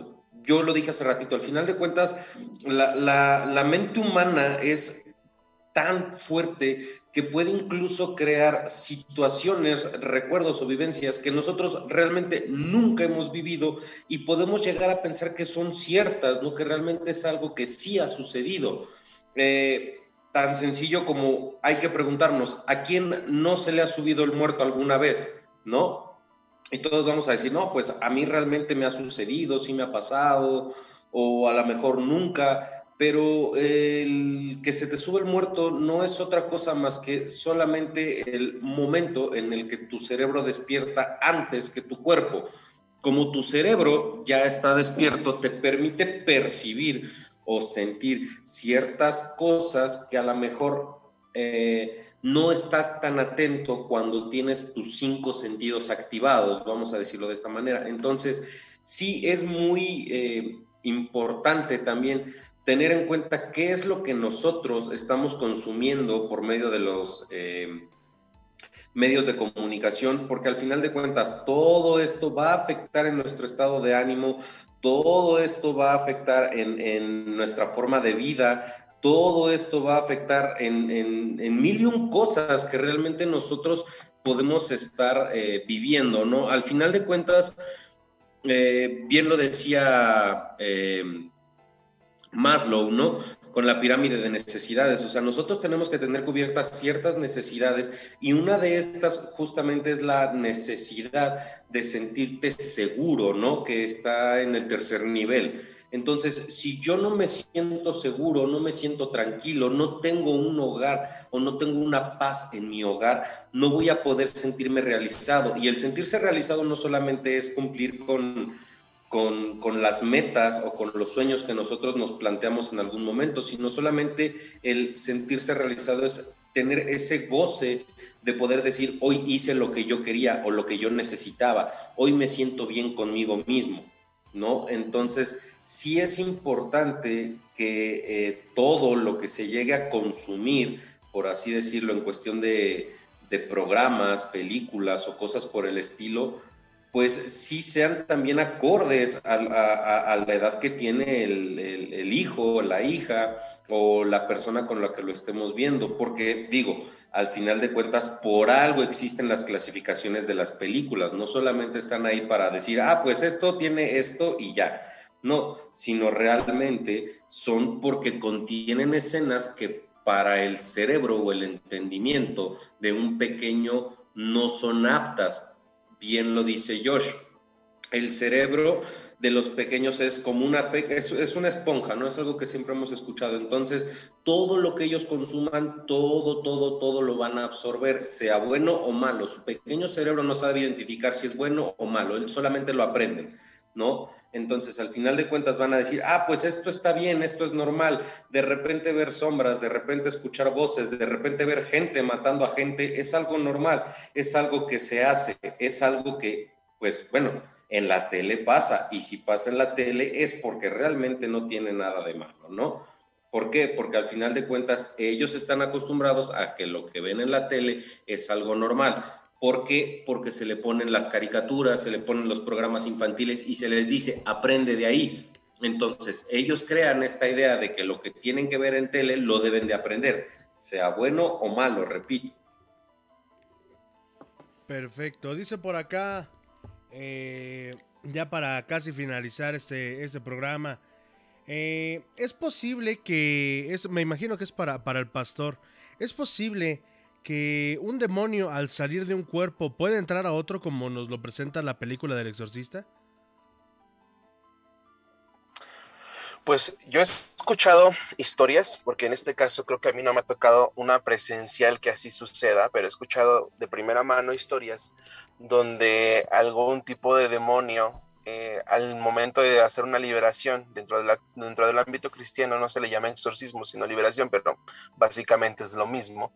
Yo lo dije hace ratito, al final de cuentas, la, mente humana es tan fuerte que puede incluso crear situaciones, recuerdos o vivencias que nosotros realmente nunca hemos vivido y podemos llegar a pensar que son ciertas, ¿no? que realmente es algo que sí ha sucedido. Eh, tan sencillo como hay que preguntarnos, ¿a quién no se le ha subido el muerto alguna vez? ¿No? Y todos vamos a decir, no, pues a mí realmente me ha sucedido, sí me ha pasado, o a lo mejor nunca, pero el que se te sube el muerto no es otra cosa más que solamente el momento en el que tu cerebro despierta antes que tu cuerpo. Como tu cerebro ya está despierto, te permite percibir o sentir ciertas cosas que a lo mejor eh, no estás tan atento cuando tienes tus cinco sentidos activados, vamos a decirlo de esta manera. Entonces, sí es muy eh, importante también tener en cuenta qué es lo que nosotros estamos consumiendo por medio de los eh, medios de comunicación, porque al final de cuentas todo esto va a afectar en nuestro estado de ánimo, todo esto va a afectar en, nuestra forma de vida, todo esto va a afectar en, en, mil y un cosas que realmente nosotros podemos estar eh, viviendo, ¿no? Al final de cuentas, eh, bien lo decía Maslow, ¿no? Con la pirámide de necesidades. O sea, nosotros tenemos que tener cubiertas ciertas necesidades y una de estas justamente es la necesidad de sentirte seguro, ¿no? Que está en el tercer nivel. Entonces, si yo no me siento seguro, no me siento tranquilo, no tengo un hogar o no tengo una paz en mi hogar, no voy a poder sentirme realizado. Y el sentirse realizado no solamente es cumplir con con, las metas o con los sueños que nosotros nos planteamos en algún momento, sino solamente el sentirse realizado es tener ese goce de poder decir, hoy hice lo que yo quería o lo que yo necesitaba, hoy me siento bien conmigo mismo, ¿no? Entonces, sí es importante que eh, todo lo que se llegue a consumir, por así decirlo, en cuestión de, de programas, películas o cosas por el estilo, pues sí sean también acordes a, la edad que tiene el, el, hijo, la hija o la persona con la que lo estemos viendo, porque digo, al final de cuentas, por algo existen las clasificaciones de las películas, no solamente están ahí para decir, ah, pues esto tiene esto y ya, no, sino realmente son porque contienen escenas que para el cerebro o el entendimiento de un pequeño no son aptas bien lo dice Josh. El cerebro de los pequeños es como una, es, una esponja, ¿no? Es algo que siempre hemos escuchado. Entonces, todo lo que ellos consuman, todo, todo, todo lo van a absorber, sea bueno o malo. Su pequeño cerebro no sabe identificar si es bueno o malo, él solamente lo aprende. ¿No? Entonces, al final de cuentas van a decir, ah, pues esto está bien, esto es normal. De repente ver sombras, de repente escuchar voces, de repente ver gente matando a gente, es algo normal, es algo que se hace, es algo que, pues bueno, en la tele pasa. Y si pasa en la tele es porque realmente no tiene nada de malo, ¿no? ¿Por qué? Porque al final de cuentas ellos están acostumbrados a que lo que ven en la tele es algo normal. ¿Por qué? Porque se le ponen las caricaturas, se le ponen los programas infantiles y se les dice, aprende de ahí. Entonces, ellos crean esta idea de que lo que tienen que ver en tele lo deben de aprender, sea bueno o malo, repito. Perfecto. Dice por acá, eh, ya para casi finalizar este, este programa, eh, es posible que, es, me imagino que es para, para el pastor, es posible que un demonio al salir de un cuerpo puede entrar a otro como nos lo presenta la película del exorcista? Pues yo he escuchado historias, porque en este caso creo que a mí no me ha tocado una presencial que así suceda, pero he escuchado de primera mano historias donde algún tipo de demonio eh, al momento de hacer una liberación dentro, dentro del ámbito cristiano no se le llama exorcismo, sino liberación, pero básicamente es lo mismo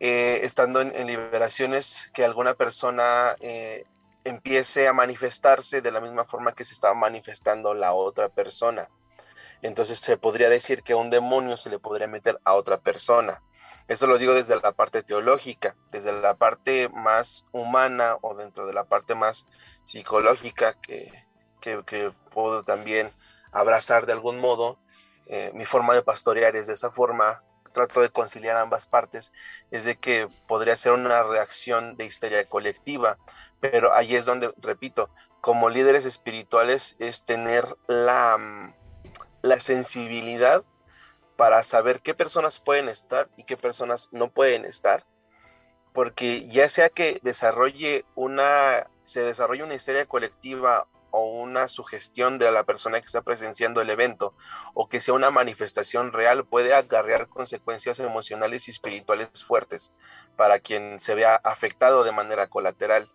eh, estando en, liberaciones, que alguna persona eh, empiece a manifestarse de la misma forma que se estaba manifestando la otra persona. Entonces se podría decir que un demonio se le podría meter a otra persona. Eso lo digo desde la parte teológica, desde la parte más humana o dentro de la parte más psicológica que, que, puedo también abrazar de algún modo. Eh, mi forma de pastorear es de esa forma, trato de conciliar ambas partes, es de que podría ser una reacción de histeria colectiva, pero ahí es donde, repito, como líderes espirituales es tener la, mm, la sensibilidad para saber qué personas pueden estar y qué personas no pueden estar, porque ya sea que desarrolle una, se desarrolle una histeria colectiva o una sugestión de la persona que está presenciando el evento o que sea una manifestación real puede acarrear consecuencias emocionales y espirituales fuertes para quien se vea afectado de manera colateral.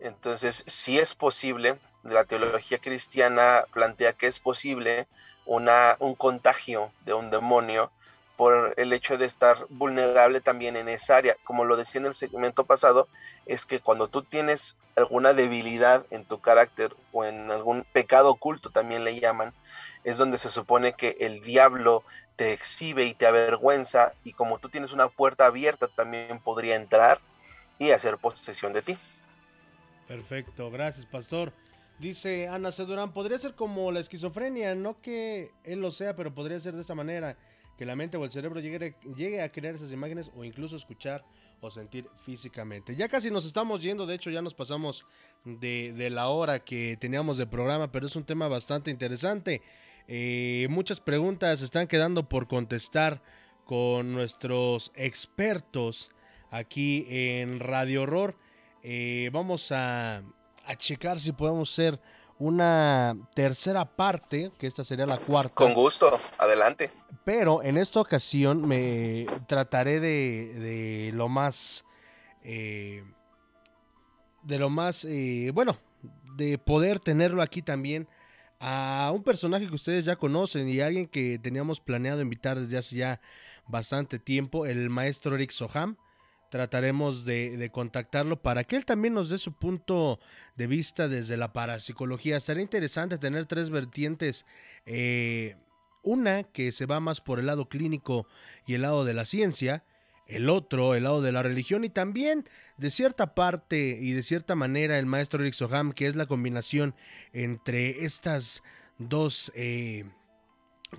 Entonces, si es posible, la teología cristiana plantea que es posible una, un contagio de un demonio por el hecho de estar vulnerable también en esa área. Como lo decía en el segmento pasado, es que cuando tú tienes alguna debilidad en tu carácter o en algún pecado oculto también le llaman, es donde se supone que el diablo te exhibe y te avergüenza y como tú tienes una puerta abierta también podría entrar y hacer posesión de ti. Perfecto, gracias pastor. Dice Ana Cedurán, podría ser como la esquizofrenia, no que él lo sea, pero podría ser de esa manera, que la mente o el cerebro llegue, llegue a crear esas imágenes o incluso escuchar o sentir físicamente. Ya casi nos estamos yendo, de hecho ya nos pasamos de, de la hora que teníamos de programa, pero es un tema bastante interesante. Eh, muchas preguntas están quedando por contestar con nuestros expertos aquí en Radio Horror. Eh, vamos a, a checar si podemos ser una tercera parte, que esta sería la cuarta. Con gusto, adelante. Pero en esta ocasión me trataré de, de lo más... eh, de lo más... eh, bueno, de poder tenerlo aquí también a un personaje que ustedes ya conocen y alguien que teníamos planeado invitar desde hace ya bastante tiempo, el maestro Eric Soham. Trataremos de, contactarlo para que él también nos dé su punto de vista desde la parapsicología. Sería interesante tener tres vertientes. eh, una que se va más por el lado clínico y el lado de la ciencia. El otro, el lado de la religión. Y también, de cierta parte y de cierta manera, el maestro Eric Soham, que es la combinación entre estas dos eh,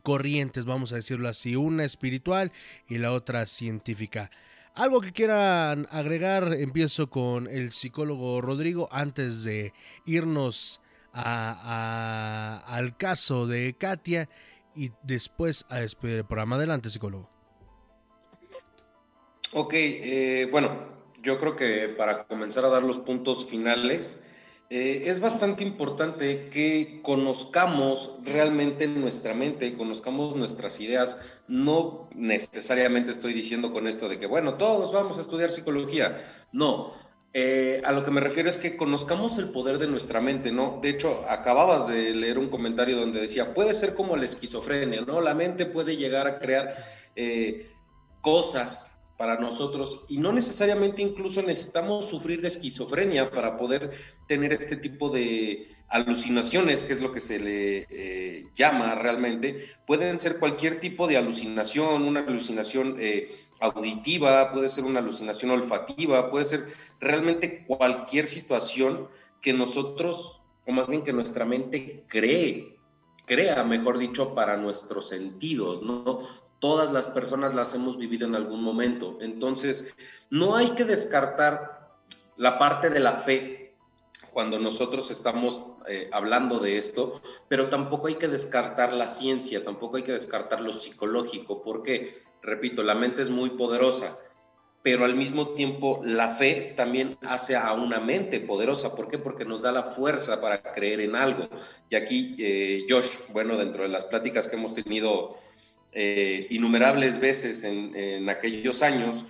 corrientes, vamos a decirlo así. Una espiritual y la otra científica. Algo que quieran agregar, empiezo con el psicólogo Rodrigo antes de irnos a- al caso de Katia y después a despedir el programa. Adelante, psicólogo. Ok, eh, bueno, yo creo que para comenzar a dar los puntos finales, eh, es bastante importante que conozcamos realmente nuestra mente, conozcamos nuestras ideas. No necesariamente estoy diciendo con esto de que, bueno, todos vamos a estudiar psicología. No, eh, a lo que me refiero es que conozcamos el poder de nuestra mente, ¿no? De hecho, acababas de leer un comentario donde decía, puede ser como la esquizofrenia, ¿no? La mente puede llegar a crear eh, cosas para nosotros y no necesariamente incluso necesitamos sufrir de esquizofrenia para poder tener este tipo de alucinaciones, que es lo que se le eh, llama realmente, pueden ser cualquier tipo de alucinación, una alucinación eh, auditiva, puede ser una alucinación olfativa, puede ser realmente cualquier situación que nosotros, o más bien que nuestra mente cree, crea, mejor dicho, para nuestros sentidos, ¿no? Todas las personas las hemos vivido en algún momento. Entonces, no hay que descartar la parte de la fe cuando nosotros estamos eh, hablando de esto, pero tampoco hay que descartar la ciencia, tampoco hay que descartar lo psicológico, porque, repito, la mente es muy poderosa, pero al mismo tiempo la fe también hace a una mente poderosa. ¿Por qué? Porque nos da la fuerza para creer en algo. Y aquí, eh, Josh, bueno, dentro de las pláticas que hemos tenido eh, innumerables veces en, en, aquellos años,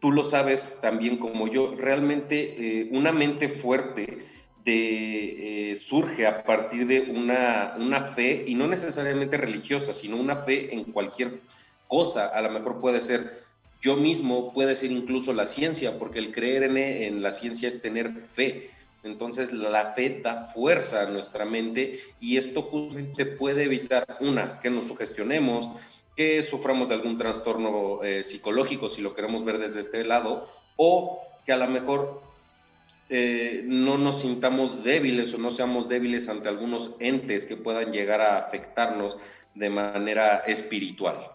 tú lo sabes también como yo, realmente eh, una mente fuerte de, eh, surge a partir de una, una fe, y no necesariamente religiosa, sino una fe en cualquier cosa, a lo mejor puede ser yo mismo, puede ser incluso la ciencia, porque el creer en, en la ciencia es tener fe. Entonces la fe da fuerza a nuestra mente y esto justamente puede evitar, una, que nos sugestionemos, que suframos de algún trastorno eh, psicológico, si lo queremos ver desde este lado, o que a lo mejor eh, no nos sintamos débiles o no seamos débiles ante algunos entes que puedan llegar a afectarnos de manera espiritual.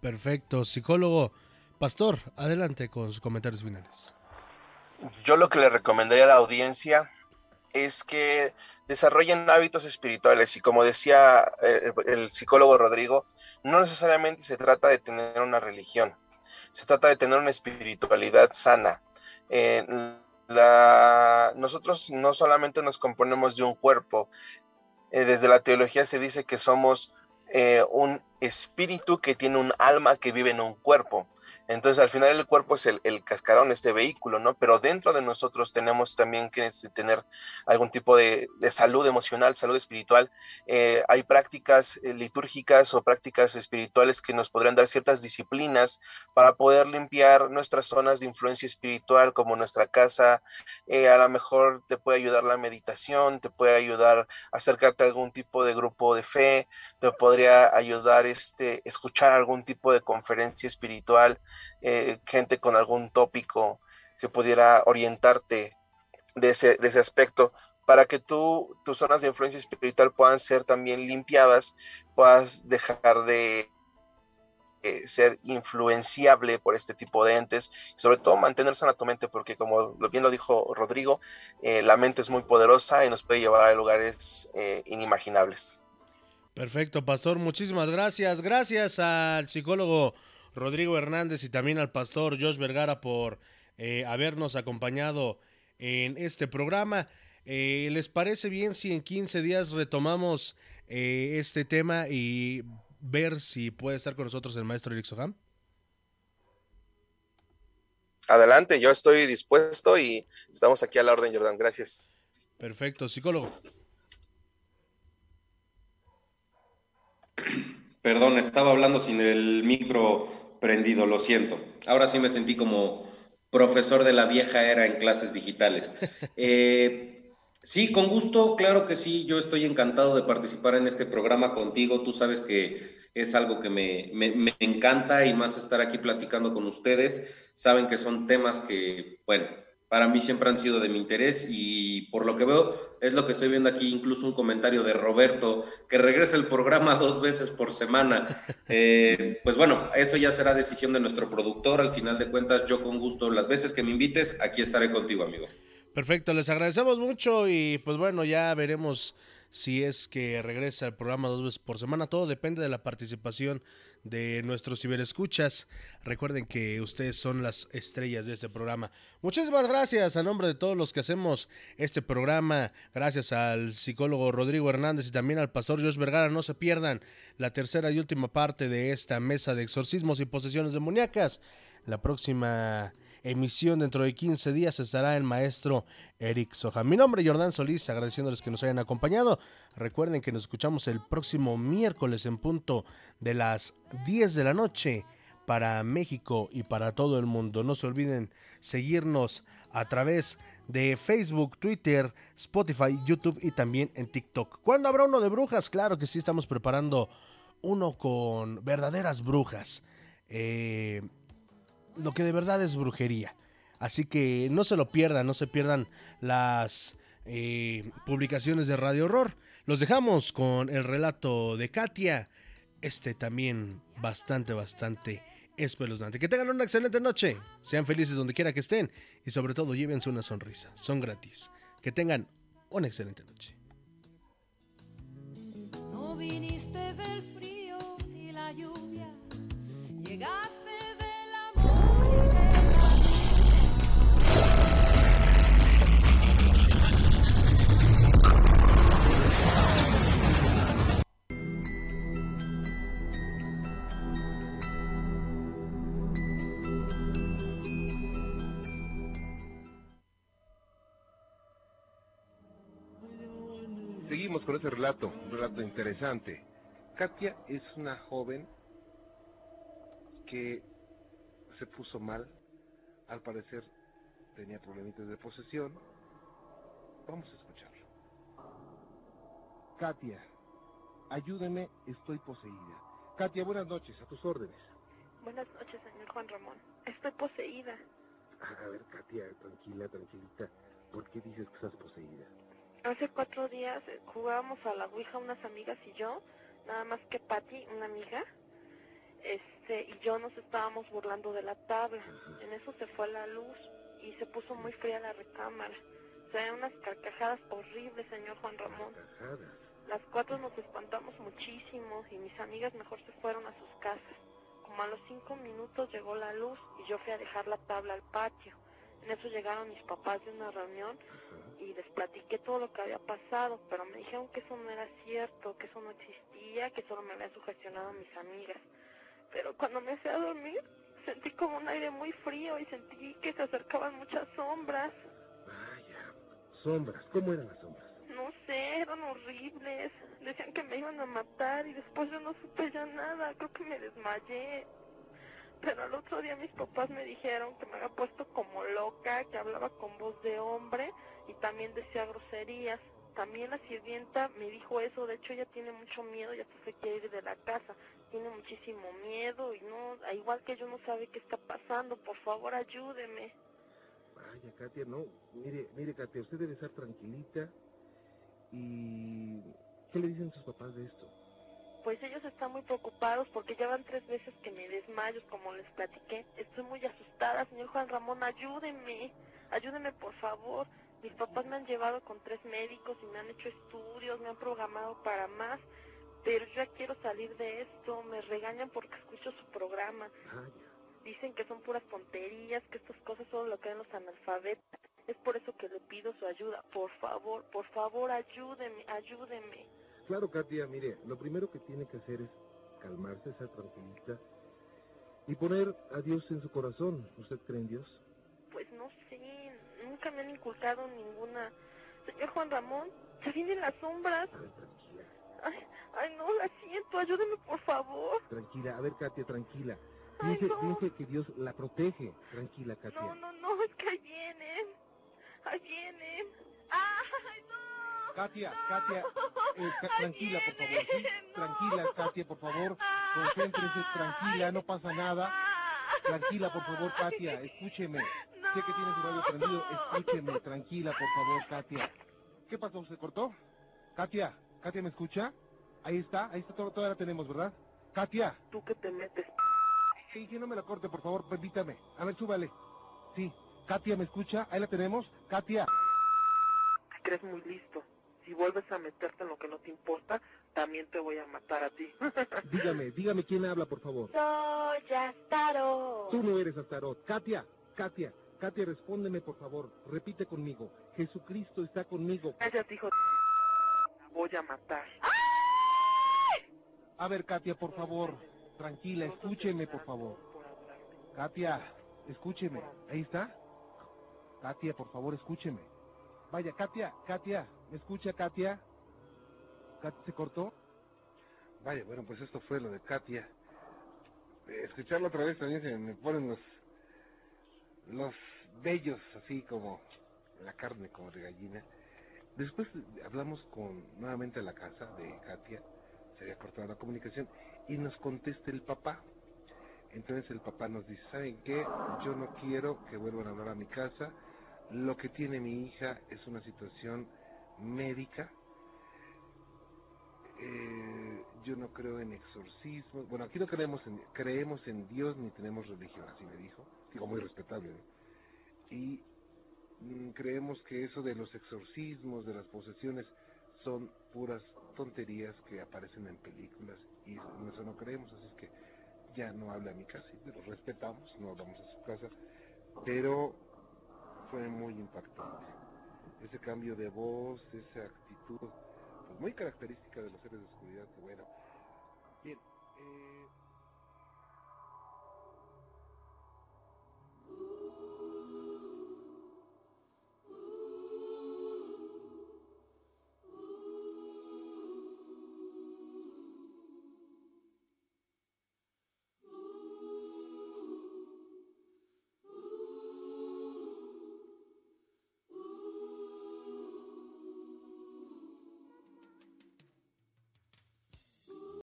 Perfecto, psicólogo. Pastor, adelante con sus comentarios finales. Yo lo que le recomendaría a la audiencia es que desarrollen hábitos espirituales y como decía eh, el, psicólogo Rodrigo, no necesariamente se trata de tener una religión, se trata de tener una espiritualidad sana. Eh, nosotros no solamente nos componemos de un cuerpo, eh, desde la teología se dice que somos un espíritu que tiene un alma que vive en un cuerpo. Entonces, al final el cuerpo es el, cascarón, este vehículo, ¿no? Pero dentro de nosotros tenemos también que tener algún tipo de, de salud emocional, salud espiritual. Eh, hay prácticas eh, litúrgicas o prácticas espirituales que nos podrían dar ciertas disciplinas para poder limpiar nuestras zonas de influencia espiritual, como nuestra casa. Eh, a lo mejor te puede ayudar la meditación, te puede ayudar a acercarte a algún tipo de grupo de fe, te podría ayudar este, escuchar algún tipo de conferencia espiritual eh, gente con algún tópico que pudiera orientarte de ese, de ese aspecto para que tú, tus zonas de influencia espiritual puedan ser también limpiadas, puedas dejar de eh, ser influenciable por este tipo de entes, sobre todo mantener sana tu mente, porque como bien lo dijo Rodrigo, eh, la mente es muy poderosa y nos puede llevar a lugares inimaginables. Perfecto, pastor, muchísimas gracias. Gracias al psicólogo Rodrigo Hernández y también al pastor Josh Vergara por eh, habernos acompañado en este programa. Eh, ¿Les parece bien si en 15 días retomamos eh, este tema y ver si puede estar con nosotros el maestro Eric Soham? Adelante, yo estoy dispuesto y estamos aquí a la orden, Jordan. Gracias. Perfecto, psicólogo. Perdón, estaba hablando sin el micro prendido, lo siento. Ahora sí me sentí como profesor de la vieja era en clases digitales. Eh, sí, con gusto, claro que sí, yo estoy encantado de participar en este programa contigo. Tú sabes que es algo que me, me, me encanta y más estar aquí platicando con ustedes. Saben que son temas que, bueno, para mí siempre han sido de mi interés y por lo que veo es lo que estoy viendo aquí, incluso un comentario de Roberto, que regresa el programa dos veces por semana. Eh, pues bueno, eso ya será decisión de nuestro productor. Al final de cuentas, yo con gusto, las veces que me invites, aquí estaré contigo, amigo. Perfecto, les agradecemos mucho y pues bueno, ya veremos si es que regresa el programa dos veces por semana. Todo depende de la participación de nuestros ciberescuchas. Recuerden que ustedes son las estrellas de este programa. Muchísimas gracias a nombre de todos los que hacemos este programa. Gracias al psicólogo Rodrigo Hernández y también al pastor Josh Vergara. No se pierdan la tercera y última parte de esta mesa de exorcismos y posesiones demoníacas. La próxima emisión dentro de 15 días estará el maestro Eric Soja. Mi nombre es Jordán Solís, agradeciéndoles que nos hayan acompañado. Recuerden que nos escuchamos el próximo miércoles en punto de las 10 de la noche para México y para todo el mundo. No se olviden seguirnos a través de Facebook, Twitter, Spotify, YouTube y también en TikTok. ¿Cuándo habrá uno de brujas? Claro que sí, estamos preparando uno con verdaderas brujas. Eh, lo que de verdad es brujería. Así que no se lo pierdan, no se pierdan las eh, publicaciones de Radio Horror. Los dejamos con el relato de Katia. Este también bastante, bastante espeluznante. Que tengan una excelente noche. Sean felices donde quiera que estén. Y sobre todo llévense una sonrisa. Son gratis. Que tengan una excelente noche. No viniste del frío y la lluvia. Llegaste Seguimos con ese relato, un relato interesante. Katia es una joven que se puso mal, al parecer tenía problemitas de posesión. Vamos a escucharlo. Katia, ayúdeme, estoy poseída. Katia, buenas noches, a tus órdenes. Buenas noches, señor Juan Ramón. Estoy poseída. A ver, Katia, tranquila, tranquilita. ¿Por qué dices que estás poseída? Hace cuatro días eh, jugábamos a la Ouija unas amigas y yo, nada más que Patty, una amiga, este, y yo nos estábamos burlando de la tabla. En eso se fue la luz y se puso muy fría la recámara. Se ven unas carcajadas horribles, señor Juan Ramón. Las cuatro nos espantamos muchísimo y mis amigas mejor se fueron a sus casas. Como a los cinco minutos llegó la luz y yo fui a dejar la tabla al patio. En eso llegaron mis papás de una reunión y les platiqué todo lo que había pasado, pero me dijeron que eso no era cierto, que eso no existía, que solo me habían sugestionado mis amigas. Pero cuando me fui a dormir, sentí como un aire muy frío y sentí que se acercaban muchas sombras. Sombras, ¿cómo eran las sombras? No sé, eran horribles. Decían que me iban a matar y después yo no supe ya nada. Creo que me desmayé. Pero al otro día mis papás me dijeron que me había puesto como loca, que hablaba con voz de hombre y también decía groserías. También la sirvienta me dijo eso, de hecho ella tiene mucho miedo y hasta se quiere ir de la casa. Tiene muchísimo miedo y no, igual que yo no sabe qué está pasando, por favor ayúdeme. Vaya, Katia, no. Mire, mire, Katia, usted debe estar tranquilita. ¿Y qué le dicen sus papás de esto? Pues ellos están muy preocupados porque ya van tres veces que me desmayo, como les platiqué. Estoy muy asustada, señor Juan Ramón, ayúdeme, ayúdeme por favor. Mis papás me han llevado con tres médicos y me han hecho estudios, me han programado para más, pero yo ya quiero salir de esto. Me regañan porque escucho su programa. Dicen que son puras tonterías, que estas cosas solo lo creen los analfabetos. Es por eso que le pido su ayuda. Por favor, por favor, ayúdeme, ayúdeme. Claro, Katia, mire, lo primero que tiene que hacer es calmarse, ser tranquilita y poner a Dios en su corazón. ¿Usted cree en Dios? Pues no sé, nunca me han inculcado ninguna. Señor Juan Ramón, se vienen las sombras. Ay, ay, no, la siento, ayúdeme por favor. Tranquila, a ver, Katia, tranquila. Piense, piense que Dios la protege. Tranquila, Katia. No, no, no, es que ahí vienen. Ahí vienen. ¡Ay, no! Katia, Katia, eh, ca- tranquila, por favor, ¿sí? Tranquila, Katia, por favor, concéntrese, tranquila, no pasa nada. Tranquila, por favor, Katia, escúcheme. Sé que tienes el radio prendido, escúcheme, tranquila, por favor, Katia. ¿Qué pasó? ¿Se cortó? Katia, Katia, ¿me escucha? Ahí está, ahí está, todo, todavía la tenemos, ¿verdad? Katia. ¿Tú que te metes? Sí, sí, no me la corte, por favor, permítame. A ver, súbale. Sí, Katia, ¿me escucha? Ahí la tenemos. Katia. Te crees muy listo. Si vuelves a meterte en lo que no te importa, también te voy a matar a ti. Dígame, dígame quién habla, por favor. Soy Astarot. Tú no eres Astarot. Katia, Katia, Katia, respóndeme, por favor. Repite conmigo. Jesucristo está conmigo. Cállate, hijo. La voy a matar. A ver, Katia, por favor. Tranquila, escúcheme, por favor. Katia, escúcheme. Ahí está. Katia, por favor, escúcheme. Vaya, Katia, Katia, ¿me escucha, Katia? ¿Katia se cortó? Vaya, bueno, pues esto fue lo de Katia. Eh, escucharlo otra vez también se me ponen los, los vellos así como la carne como de gallina. Después hablamos con nuevamente a la casa de Katia, se había cortado la comunicación, y nos contesta el papá. Entonces el papá nos dice, ¿saben qué? Yo no quiero que vuelvan a hablar a mi casa. Lo que tiene mi hija es una situación médica. Eh, yo no creo en exorcismo. Bueno, aquí no creemos en, creemos en Dios ni tenemos religión, así me dijo. Digo, muy respetable. Y mm, creemos que eso de los exorcismos, de las posesiones, son puras tonterías que aparecen en películas y en eso no creemos, así es que ya no habla a mi casa, lo respetamos, no hablamos a su casa, pero fue muy impactante. Ese cambio de voz, esa actitud, pues muy característica de los seres de oscuridad, bueno. Bien, eh,